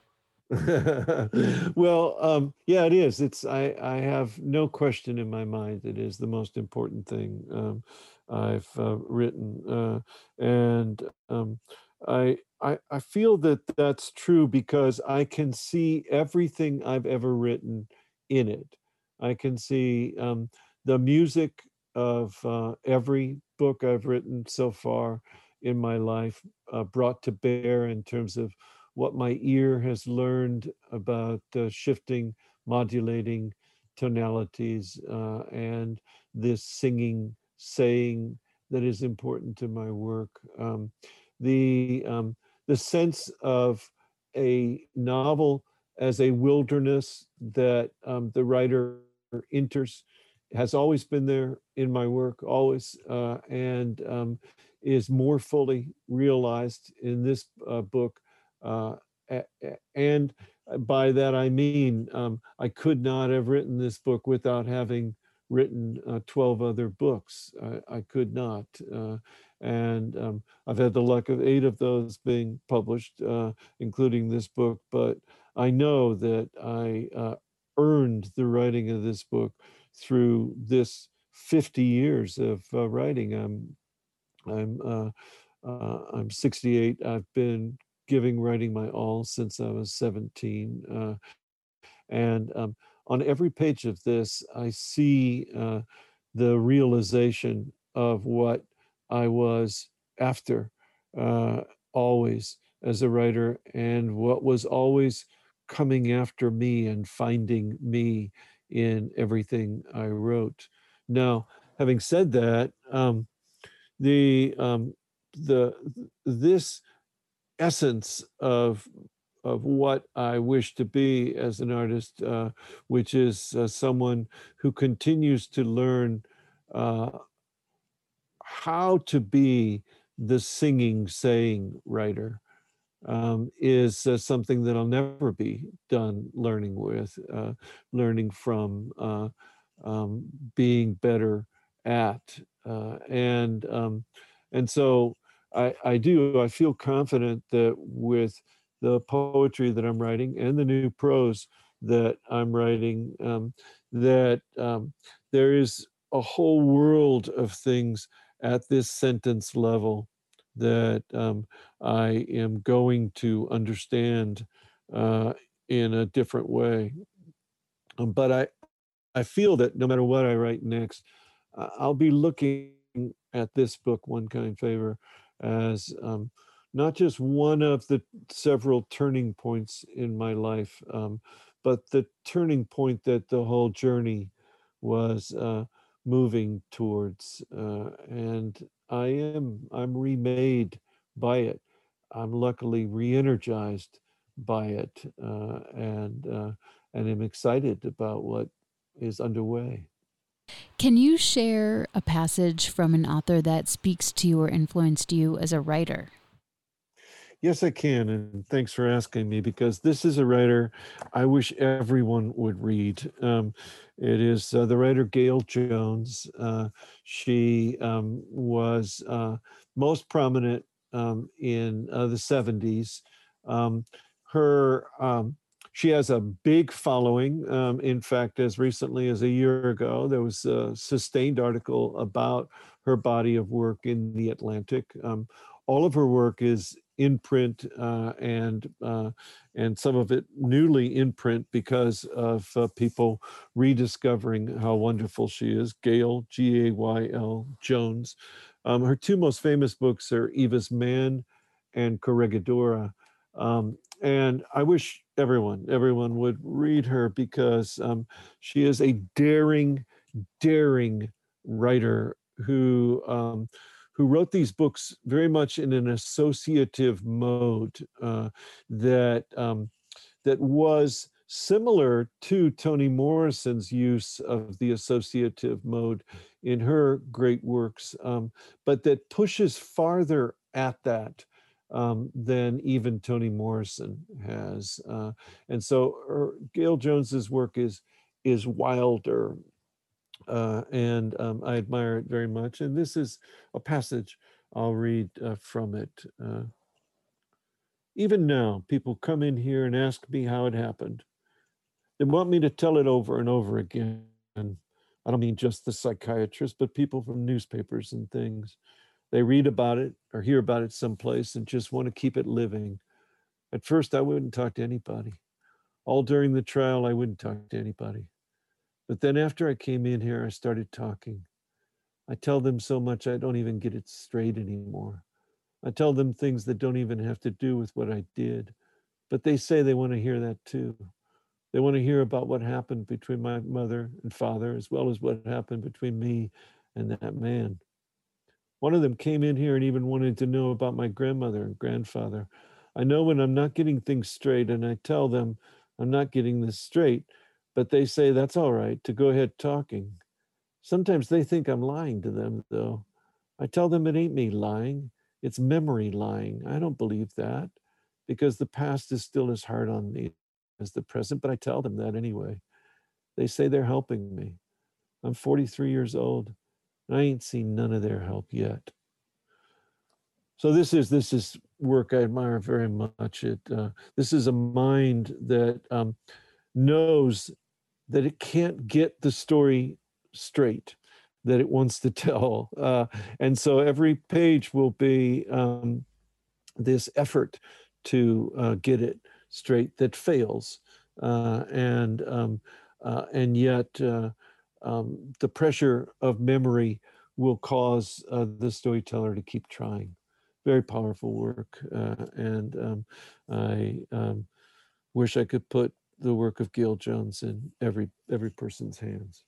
[laughs] well, um, yeah, it is. It's I, I have no question in my mind. It is the most important thing um, I've uh, written, uh, and um, I I, I feel that that's true because I can see everything I've ever written in it. I can see um, the music of uh, every book I've written so far in my life uh, brought to bear in terms of what my ear has learned about uh, shifting, modulating tonalities, uh, and this singing, saying that is important to my work. Um, the um, the sense of a novel as a wilderness that um, the writer enters has always been there in my work, always, uh, and um, is more fully realized in this uh, book. Uh, and by that I mean um, I could not have written this book without having written uh, 12 other books. I, I could not. Uh, and um, I've had the luck of eight of those being published, uh, including this book. But I know that I uh, earned the writing of this book through this 50 years of uh, writing. I'm I'm uh, uh, I'm 68. I've been giving writing my all since I was 17, uh, and um, on every page of this, I see the realization of what I was after uh, always as a writer and what was always coming after me and finding me in everything I wrote. Now, having said that, um, the um, the this essence of of what I wish to be as an artist, uh, which is uh, someone who continues to learn uh, how to be the singing, saying writer um, is uh, something that I'll never be done learning with, uh, learning from, uh, um, being better at, uh, and um, and so I, I do. I feel confident that with the poetry that I'm writing and the new prose that I'm writing, um, that um, there is a whole world of things at this sentence level that um, I am going to understand uh, in a different way. Um, but I, I feel that no matter what I write next, I'll be looking at this book, One Kind Favor, as um, not just one of the several turning points in my life, um, but the turning point that the whole journey was uh, moving towards uh, and i am i'm remade by it. I'm luckily re-energized by it uh, and uh, and am excited about what is underway can you share a passage from an author that speaks to you or influenced you as a writer Yes, I can. And thanks for asking me because this is a writer I wish everyone would read. Um, it is uh, the writer Gayl Jones. Uh, she um, was uh, most prominent um, in uh, the 70s. Um, her um, she has a big following. Um, in fact, as recently as a year ago, there was a sustained article about her body of work in the Atlantic. Um, all of her work is in print uh, and uh, and some of it newly in print because of uh, people rediscovering how wonderful she is. Gayl G A Y L Jones. Um, her two most famous books are Eva's Man and Corregidora. Um, and I wish everyone everyone would read her because um, she is a daring, daring writer who um, who wrote these books very much in an associative mode uh, that um, that was similar to Toni Morrison's use of the associative mode in her great works, um, but that pushes farther at that um, than even Toni Morrison has. Uh, and so her, Gayl Jones's work is is wilder uh, and um, I admire it very much. And this is a passage I'll read uh, from it. Uh, even now, people come in here and ask me how it happened. They want me to tell it over and over again. And I don't mean just the psychiatrists, but people from newspapers and things. They read about it or hear about it someplace and just want to keep it living. At first, I wouldn't talk to anybody. All during the trial, I wouldn't talk to anybody. But then after I came in here, I started talking. I tell them so much I don't even get it straight anymore. I tell them things that don't even have to do with what I did. But they say they want to hear that too. They want to hear about what happened between my mother and father, as well as what happened between me and that man. One of them came in here and even wanted to know about my grandmother and grandfather. I know when I'm not getting things straight, and I tell them I'm not getting this straight, but they say that's all right to go ahead talking. Sometimes they think I'm lying to them, though. I tell them it ain't me lying, it's memory lying. I don't believe that because the past is still as hard on me as the present, but I tell them that anyway. They say they're helping me. I'm 43 years old, I ain't seen none of their help yet. So this is this is work I admire very much. It uh, this is a mind that um, knows that it can't get the story straight that it wants to [laughs] tell. Uh, and so every page will be um, this effort to uh, get it straight that fails. Uh, and, um, uh, and yet uh, um, the pressure of memory will cause uh, the storyteller to keep trying. Very powerful work. and um, I um, wish I could put the work of Gayl Jones in every every person's hands.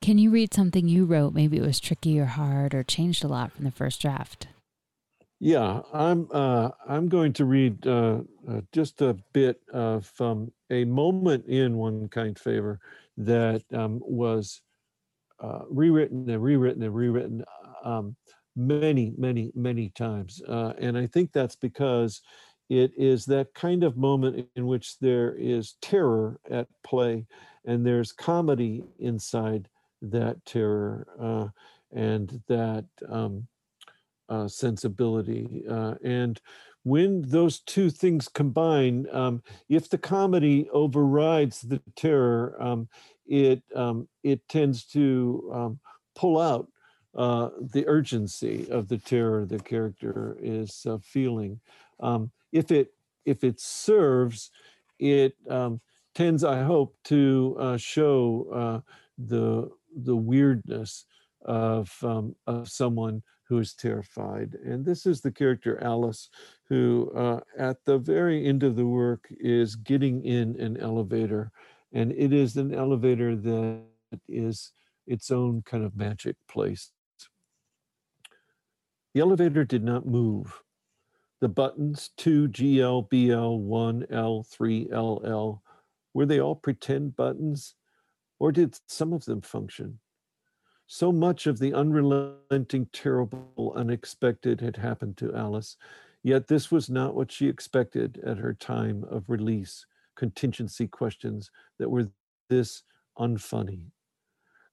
Can you read something you wrote? Maybe it was tricky or hard or changed a lot from the first draft. Yeah, I'm uh, I'm going to read uh, uh, just a bit of um, a moment in One Kind Favor that um, was uh, rewritten and rewritten and rewritten um, many, many, many times, uh, and I think that's because it is that kind of moment in which there is terror at play and there's comedy inside that terror uh, and that um, uh, sensibility. Uh, and when those two things combine, um, if the comedy overrides the terror, um, it um, it tends to um, pull out uh, the urgency of the terror the character is uh, feeling. Um, if it if it serves, it um, tends, I hope, to uh, show uh, the the weirdness of of someone who is terrified. And this is the character Alice, who uh, at the very end of the work is getting in an elevator, and it is an elevator that is its own kind of magic place. The elevator did not move the buttons 2GL, BL, 1L, 3LL, were they all pretend buttons? Or did some of them function? So much of the unrelenting, terrible, unexpected had happened to Alice, yet this was not what she expected at her time of release contingency questions that were this unfunny.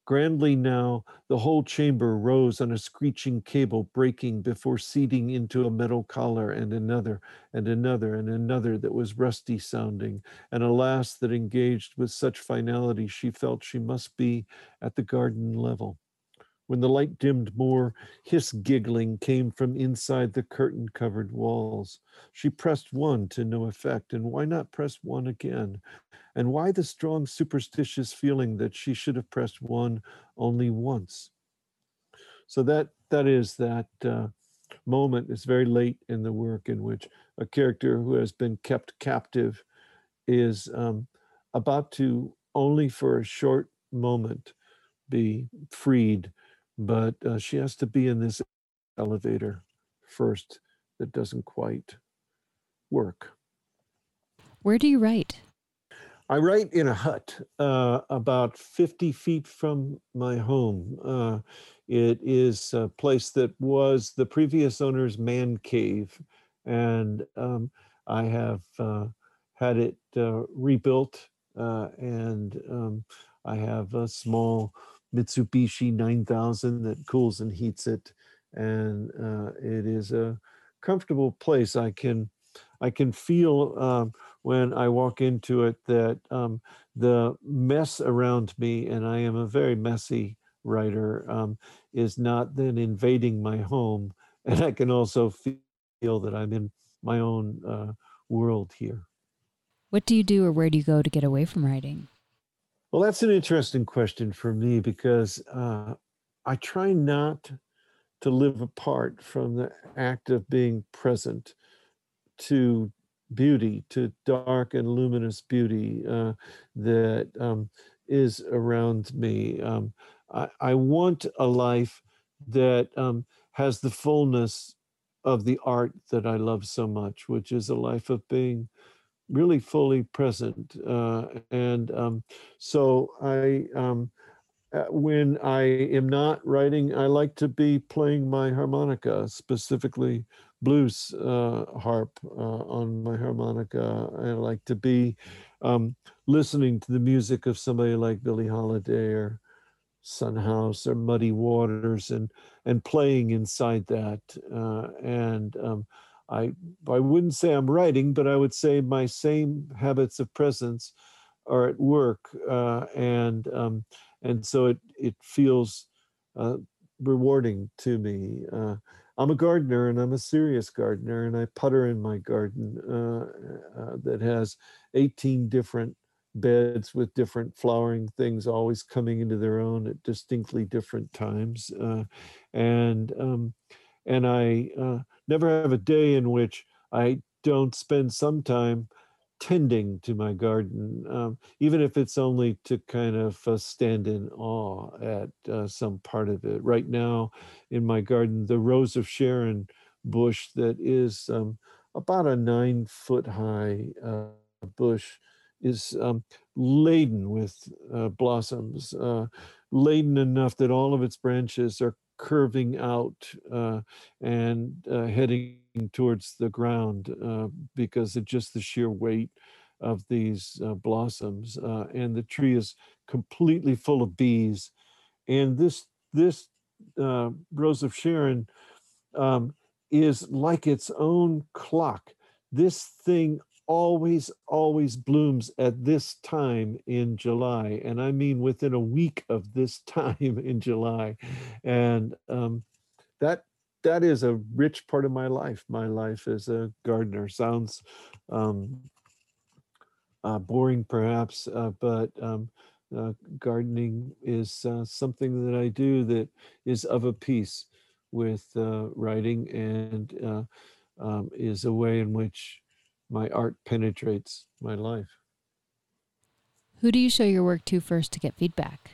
Grandly now, the whole chamber rose on a screeching cable, breaking before seeding into a metal collar and another and another and another that was rusty sounding, and a last that engaged with such finality she felt she must be at the garden level. When the light dimmed more, hiss giggling came from inside the curtain covered walls. She pressed one to no effect, and why not press one again? And why the strong superstitious feeling that she should have pressed one only once? So that that is that uh, moment is very late in the work in which a character who has been kept captive is um, about to only for a short moment be freed but uh, she has to be in this elevator first that doesn't quite work. Where do you write? I write in a hut uh, about 50 feet from my home. Uh, it is a place that was the previous owner's man cave, and um, I have uh, had it uh, rebuilt, uh, and um, I have a small Mitsubishi 9000 that cools and heats it, and uh, it is a comfortable place. I can I can feel um, when I walk into it that um, the mess around me, and I am a very messy writer, um, is not then invading my home, [laughs] and I can also feel that I'm in my own uh, world here. What do you do, or where do you go to get away from writing? Well, that's an interesting question for me because uh, I try not to live apart from the act of being present to beauty, to dark and luminous beauty uh, that um, is around me. Um, I, I, want a life that um, has the fullness of the art that I love so much, which is a life of being really fully present. Uh, and um, so I, um, uh, when I am not writing, I like to be playing my harmonica, specifically blues uh, harp uh, on my harmonica. I like to be um, listening to the music of somebody like Billie Holiday or Son House or Muddy Waters and and playing inside that. Uh, and um, I I wouldn't say I'm writing, but I would say my same habits of presence are at work, uh, and um, and so it it feels uh, rewarding to me. Uh, I'm a gardener, and I'm a serious gardener, and I putter in my garden uh, uh, that has 18 different beds with different flowering things always coming into their own at distinctly different times, uh, and um, and I uh, never have a day in which I don't spend some time tending to my garden, um, even if it's only to kind of uh, stand in awe at uh, some part of it. Right now, in my garden, the Rose of Sharon bush that is um, about a nine foot high uh, bush is um, laden with uh, blossoms, uh, laden enough that all of its branches are curving out uh, and uh, heading towards the ground uh, because of just the sheer weight of these uh, blossoms. Uh, and the tree is completely full of bees. And this this uh, rose of Sharon um, is like its own clock. This thing always, always blooms at this time in July. And I mean within a week of this [laughs] time in July. And um, that that is a rich part of my life. My life as a gardener sounds um, uh, boring, perhaps, uh, but um, uh, gardening is uh, something that I do that is of a piece with uh, writing and uh, um, is a way in which my art penetrates my life. Who do you show your work to first to get feedback?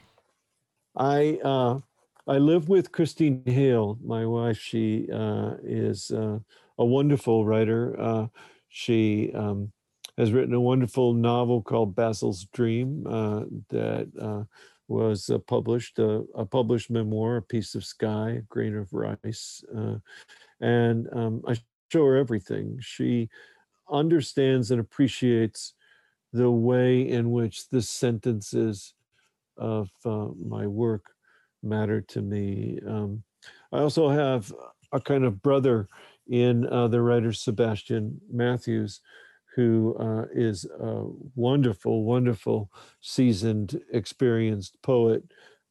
I uh, I live with Christine Hale, my wife. She uh, is uh, a wonderful writer. Uh, she um, has written a wonderful novel called Basil's Dream uh, that uh, was published, a published memoir, a piece of sky, a grain of rice, and um, I show her everything. She understands and appreciates the way in which the sentences of uh, my work matter to me. Um, I also have a kind of brother in uh, the writer Sebastian Matthews, who uh, is a wonderful, wonderful, seasoned, experienced poet.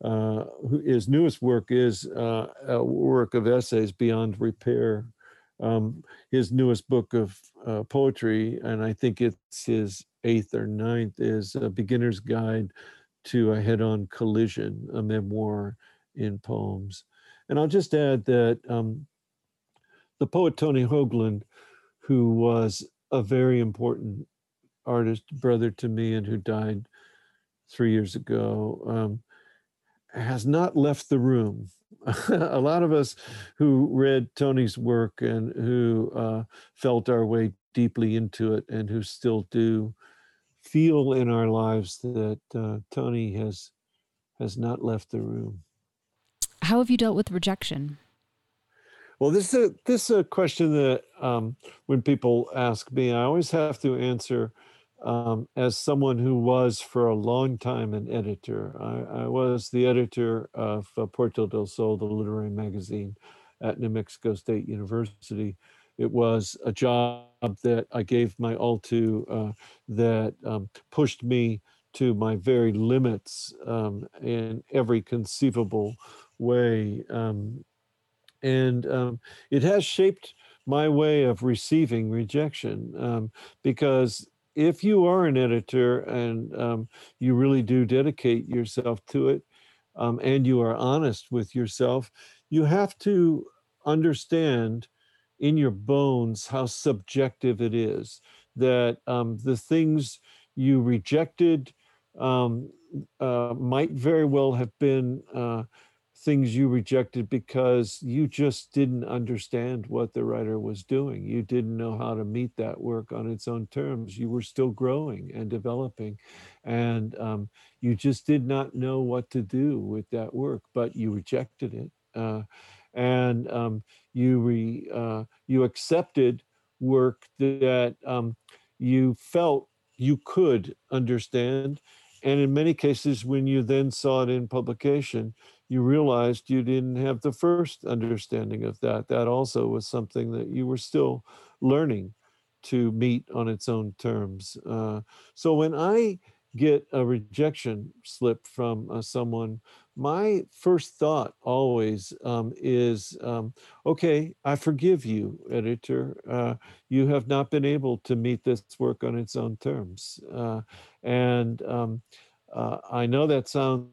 Uh, his newest work is uh, a work of essays beyond repair. Um, his newest book of uh, poetry, and I think it's his eighth or ninth, is A Beginner's Guide to a Head-On Collision, a memoir in poems. And I'll just add that um, the poet Tony Hoagland, who was a very important artist, brother to me, and who died three years ago, um, has not left the room. [laughs] a lot of us who read Tony's work and who uh, felt our way deeply into it and who still do feel in our lives that uh, Tony has has not left the room. How have you dealt with rejection? Well, this is a, this is a question that um, when people ask me, I always have to answer um, as someone who was for a long time an editor. I, I was the editor of uh, Puerto del Sol, the literary magazine at New Mexico State University. It was a job that I gave my all to uh, that um, pushed me to my very limits um, in every conceivable way. Um, and um, it has shaped my way of receiving rejection um, because if you are an editor and um, you really do dedicate yourself to it um, and you are honest with yourself, you have to understand in your bones how subjective it is that um, the things you rejected um, uh, might very well have been uh, things you rejected because you just didn't understand what the writer was doing. You didn't know how to meet that work on its own terms. You were still growing and developing, and um, you just did not know what to do with that work, but you rejected it. Uh, and um, you re, uh, you accepted work that um, you felt you could understand and in many cases when you then saw it in publication you realized you didn't have the first understanding of that. That also was something that you were still learning to meet on its own terms. Uh, so when I get a rejection slip from uh, someone, my first thought always um, is, um, okay, I forgive you, editor. Uh, you have not been able to meet this work on its own terms. Uh, and um, uh, I know that sounds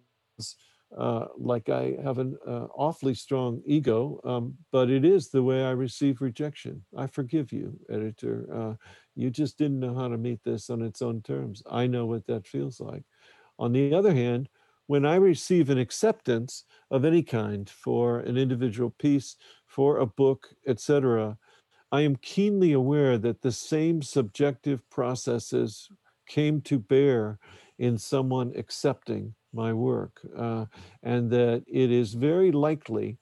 uh, like I have an uh, awfully strong ego, um, but it is the way I receive rejection. I forgive you, editor. Uh, you just didn't know how to meet this on its own terms. I know what that feels like. On the other hand, when I receive an acceptance of any kind for an individual piece, for a book, etc., I am keenly aware that the same subjective processes came to bear in someone accepting my work, uh, and that it is very likely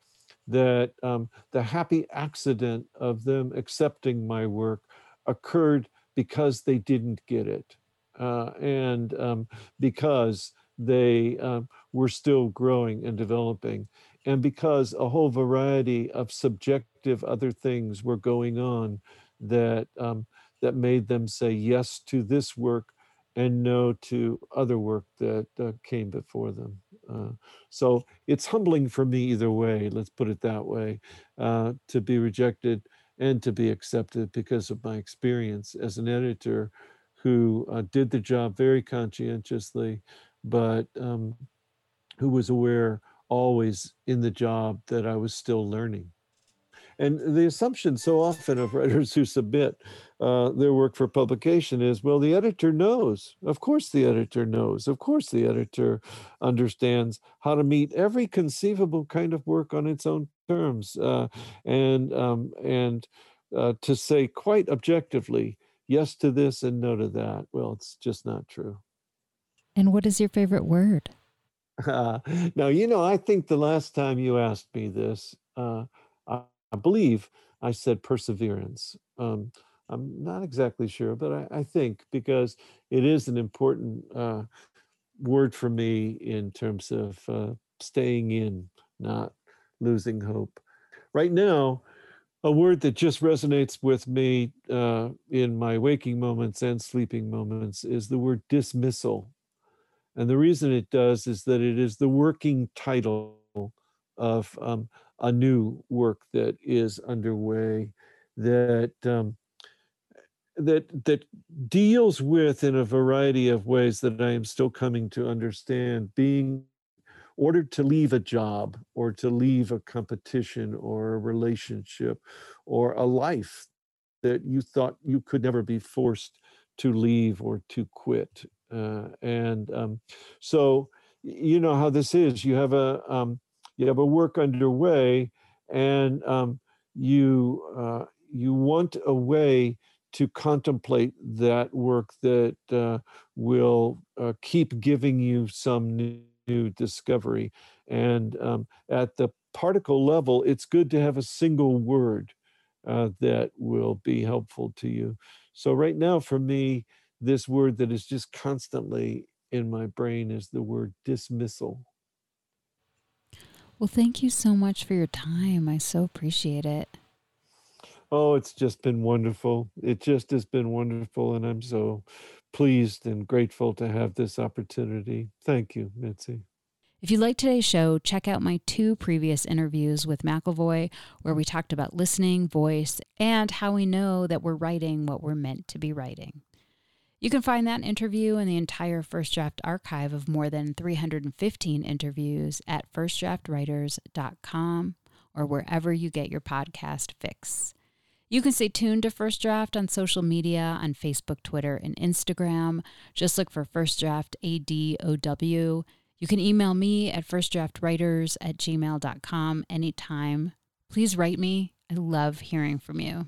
that um, the happy accident of them accepting my work occurred because they didn't get it, uh, and um, because they um, were still growing and developing, and because a whole variety of subjective other things were going on that um, that made them say yes to this work and no to other work that uh, came before them. Uh, so it's humbling for me either way, let's put it that way, uh, to be rejected and to be accepted because of my experience as an editor who uh, did the job very conscientiously, but um, who was aware always in the job that I was still learning. And the assumption so often of writers who submit uh, their work for publication is well, the editor knows. Of course, the editor knows. Of course, the editor understands how to meet every conceivable kind of work on its own terms. Uh, and um, and uh, to say quite objectively, yes to this and no to that, well, it's just not true. And what is your favorite word? Uh, [laughs] now, you know, I think the last time you asked me this, uh, I, believe I said perseverance. Um, I'm not exactly sure, but I, I, think because it is an important uh, word for me in terms of uh, staying in, not losing hope. Right now, a word that just resonates with me uh, in my waking moments and sleeping moments is the word dismissal. And the reason it does is that it is the working title of um, a new work that is underway that um, that that deals with in a variety of ways that I am still coming to understand being ordered to leave a job or to leave a competition or a relationship or a life that you thought you could never be forced to leave or to quit. Uh, and um, so you know how this is. You have a um, you have a work underway, and um, you uh, you want a way to contemplate that work that uh, will uh, keep giving you some new new discovery. And um, at the particle level, it's good to have a single word uh, that will be helpful to you. So, right now, for me, this word that is just constantly in my brain is the word dismissal. Well, thank you so much for your time. I so appreciate it. Oh, it's just been wonderful. It just has been wonderful. And I'm so pleased and grateful to have this opportunity. Thank you, Mitzi. If you like today's show, check out my two previous interviews with McIlvoy, where we talked about listening, voice, and how we know that we're writing what we're meant to be writing. You can find that interview and the entire First Draft archive of more than 315 interviews at firstdraftwriters.com or wherever you get your podcast fix. You can stay tuned to First Draft on social media on Facebook, Twitter, and Instagram. Just look for First Draft ADOW. You can email me at firstdraftwriters at gmail.com anytime. Please write me. I love hearing from you.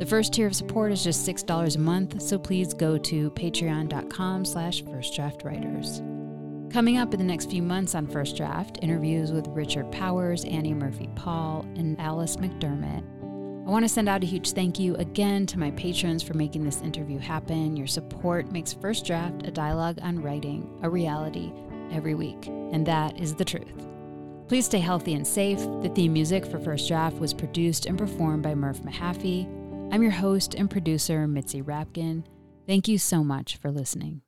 The first tier of support is just $6 a month, so please go to patreon.com slash firstdraftwriters. Coming up in the next few months on First Draft, interviews with Richard Powers, Annie Murphy Paul, and Alice McDermott I want to send out a huge thank you again to my patrons for making this interview happen. Your support makes First Draft a dialogue on writing a reality every week, and that is the truth. Please stay healthy and safe. The theme music for First Draft was produced and performed by Murph Mahaffey. I'm your host and producer, Mitzi Rapkin. Thank you so much for listening.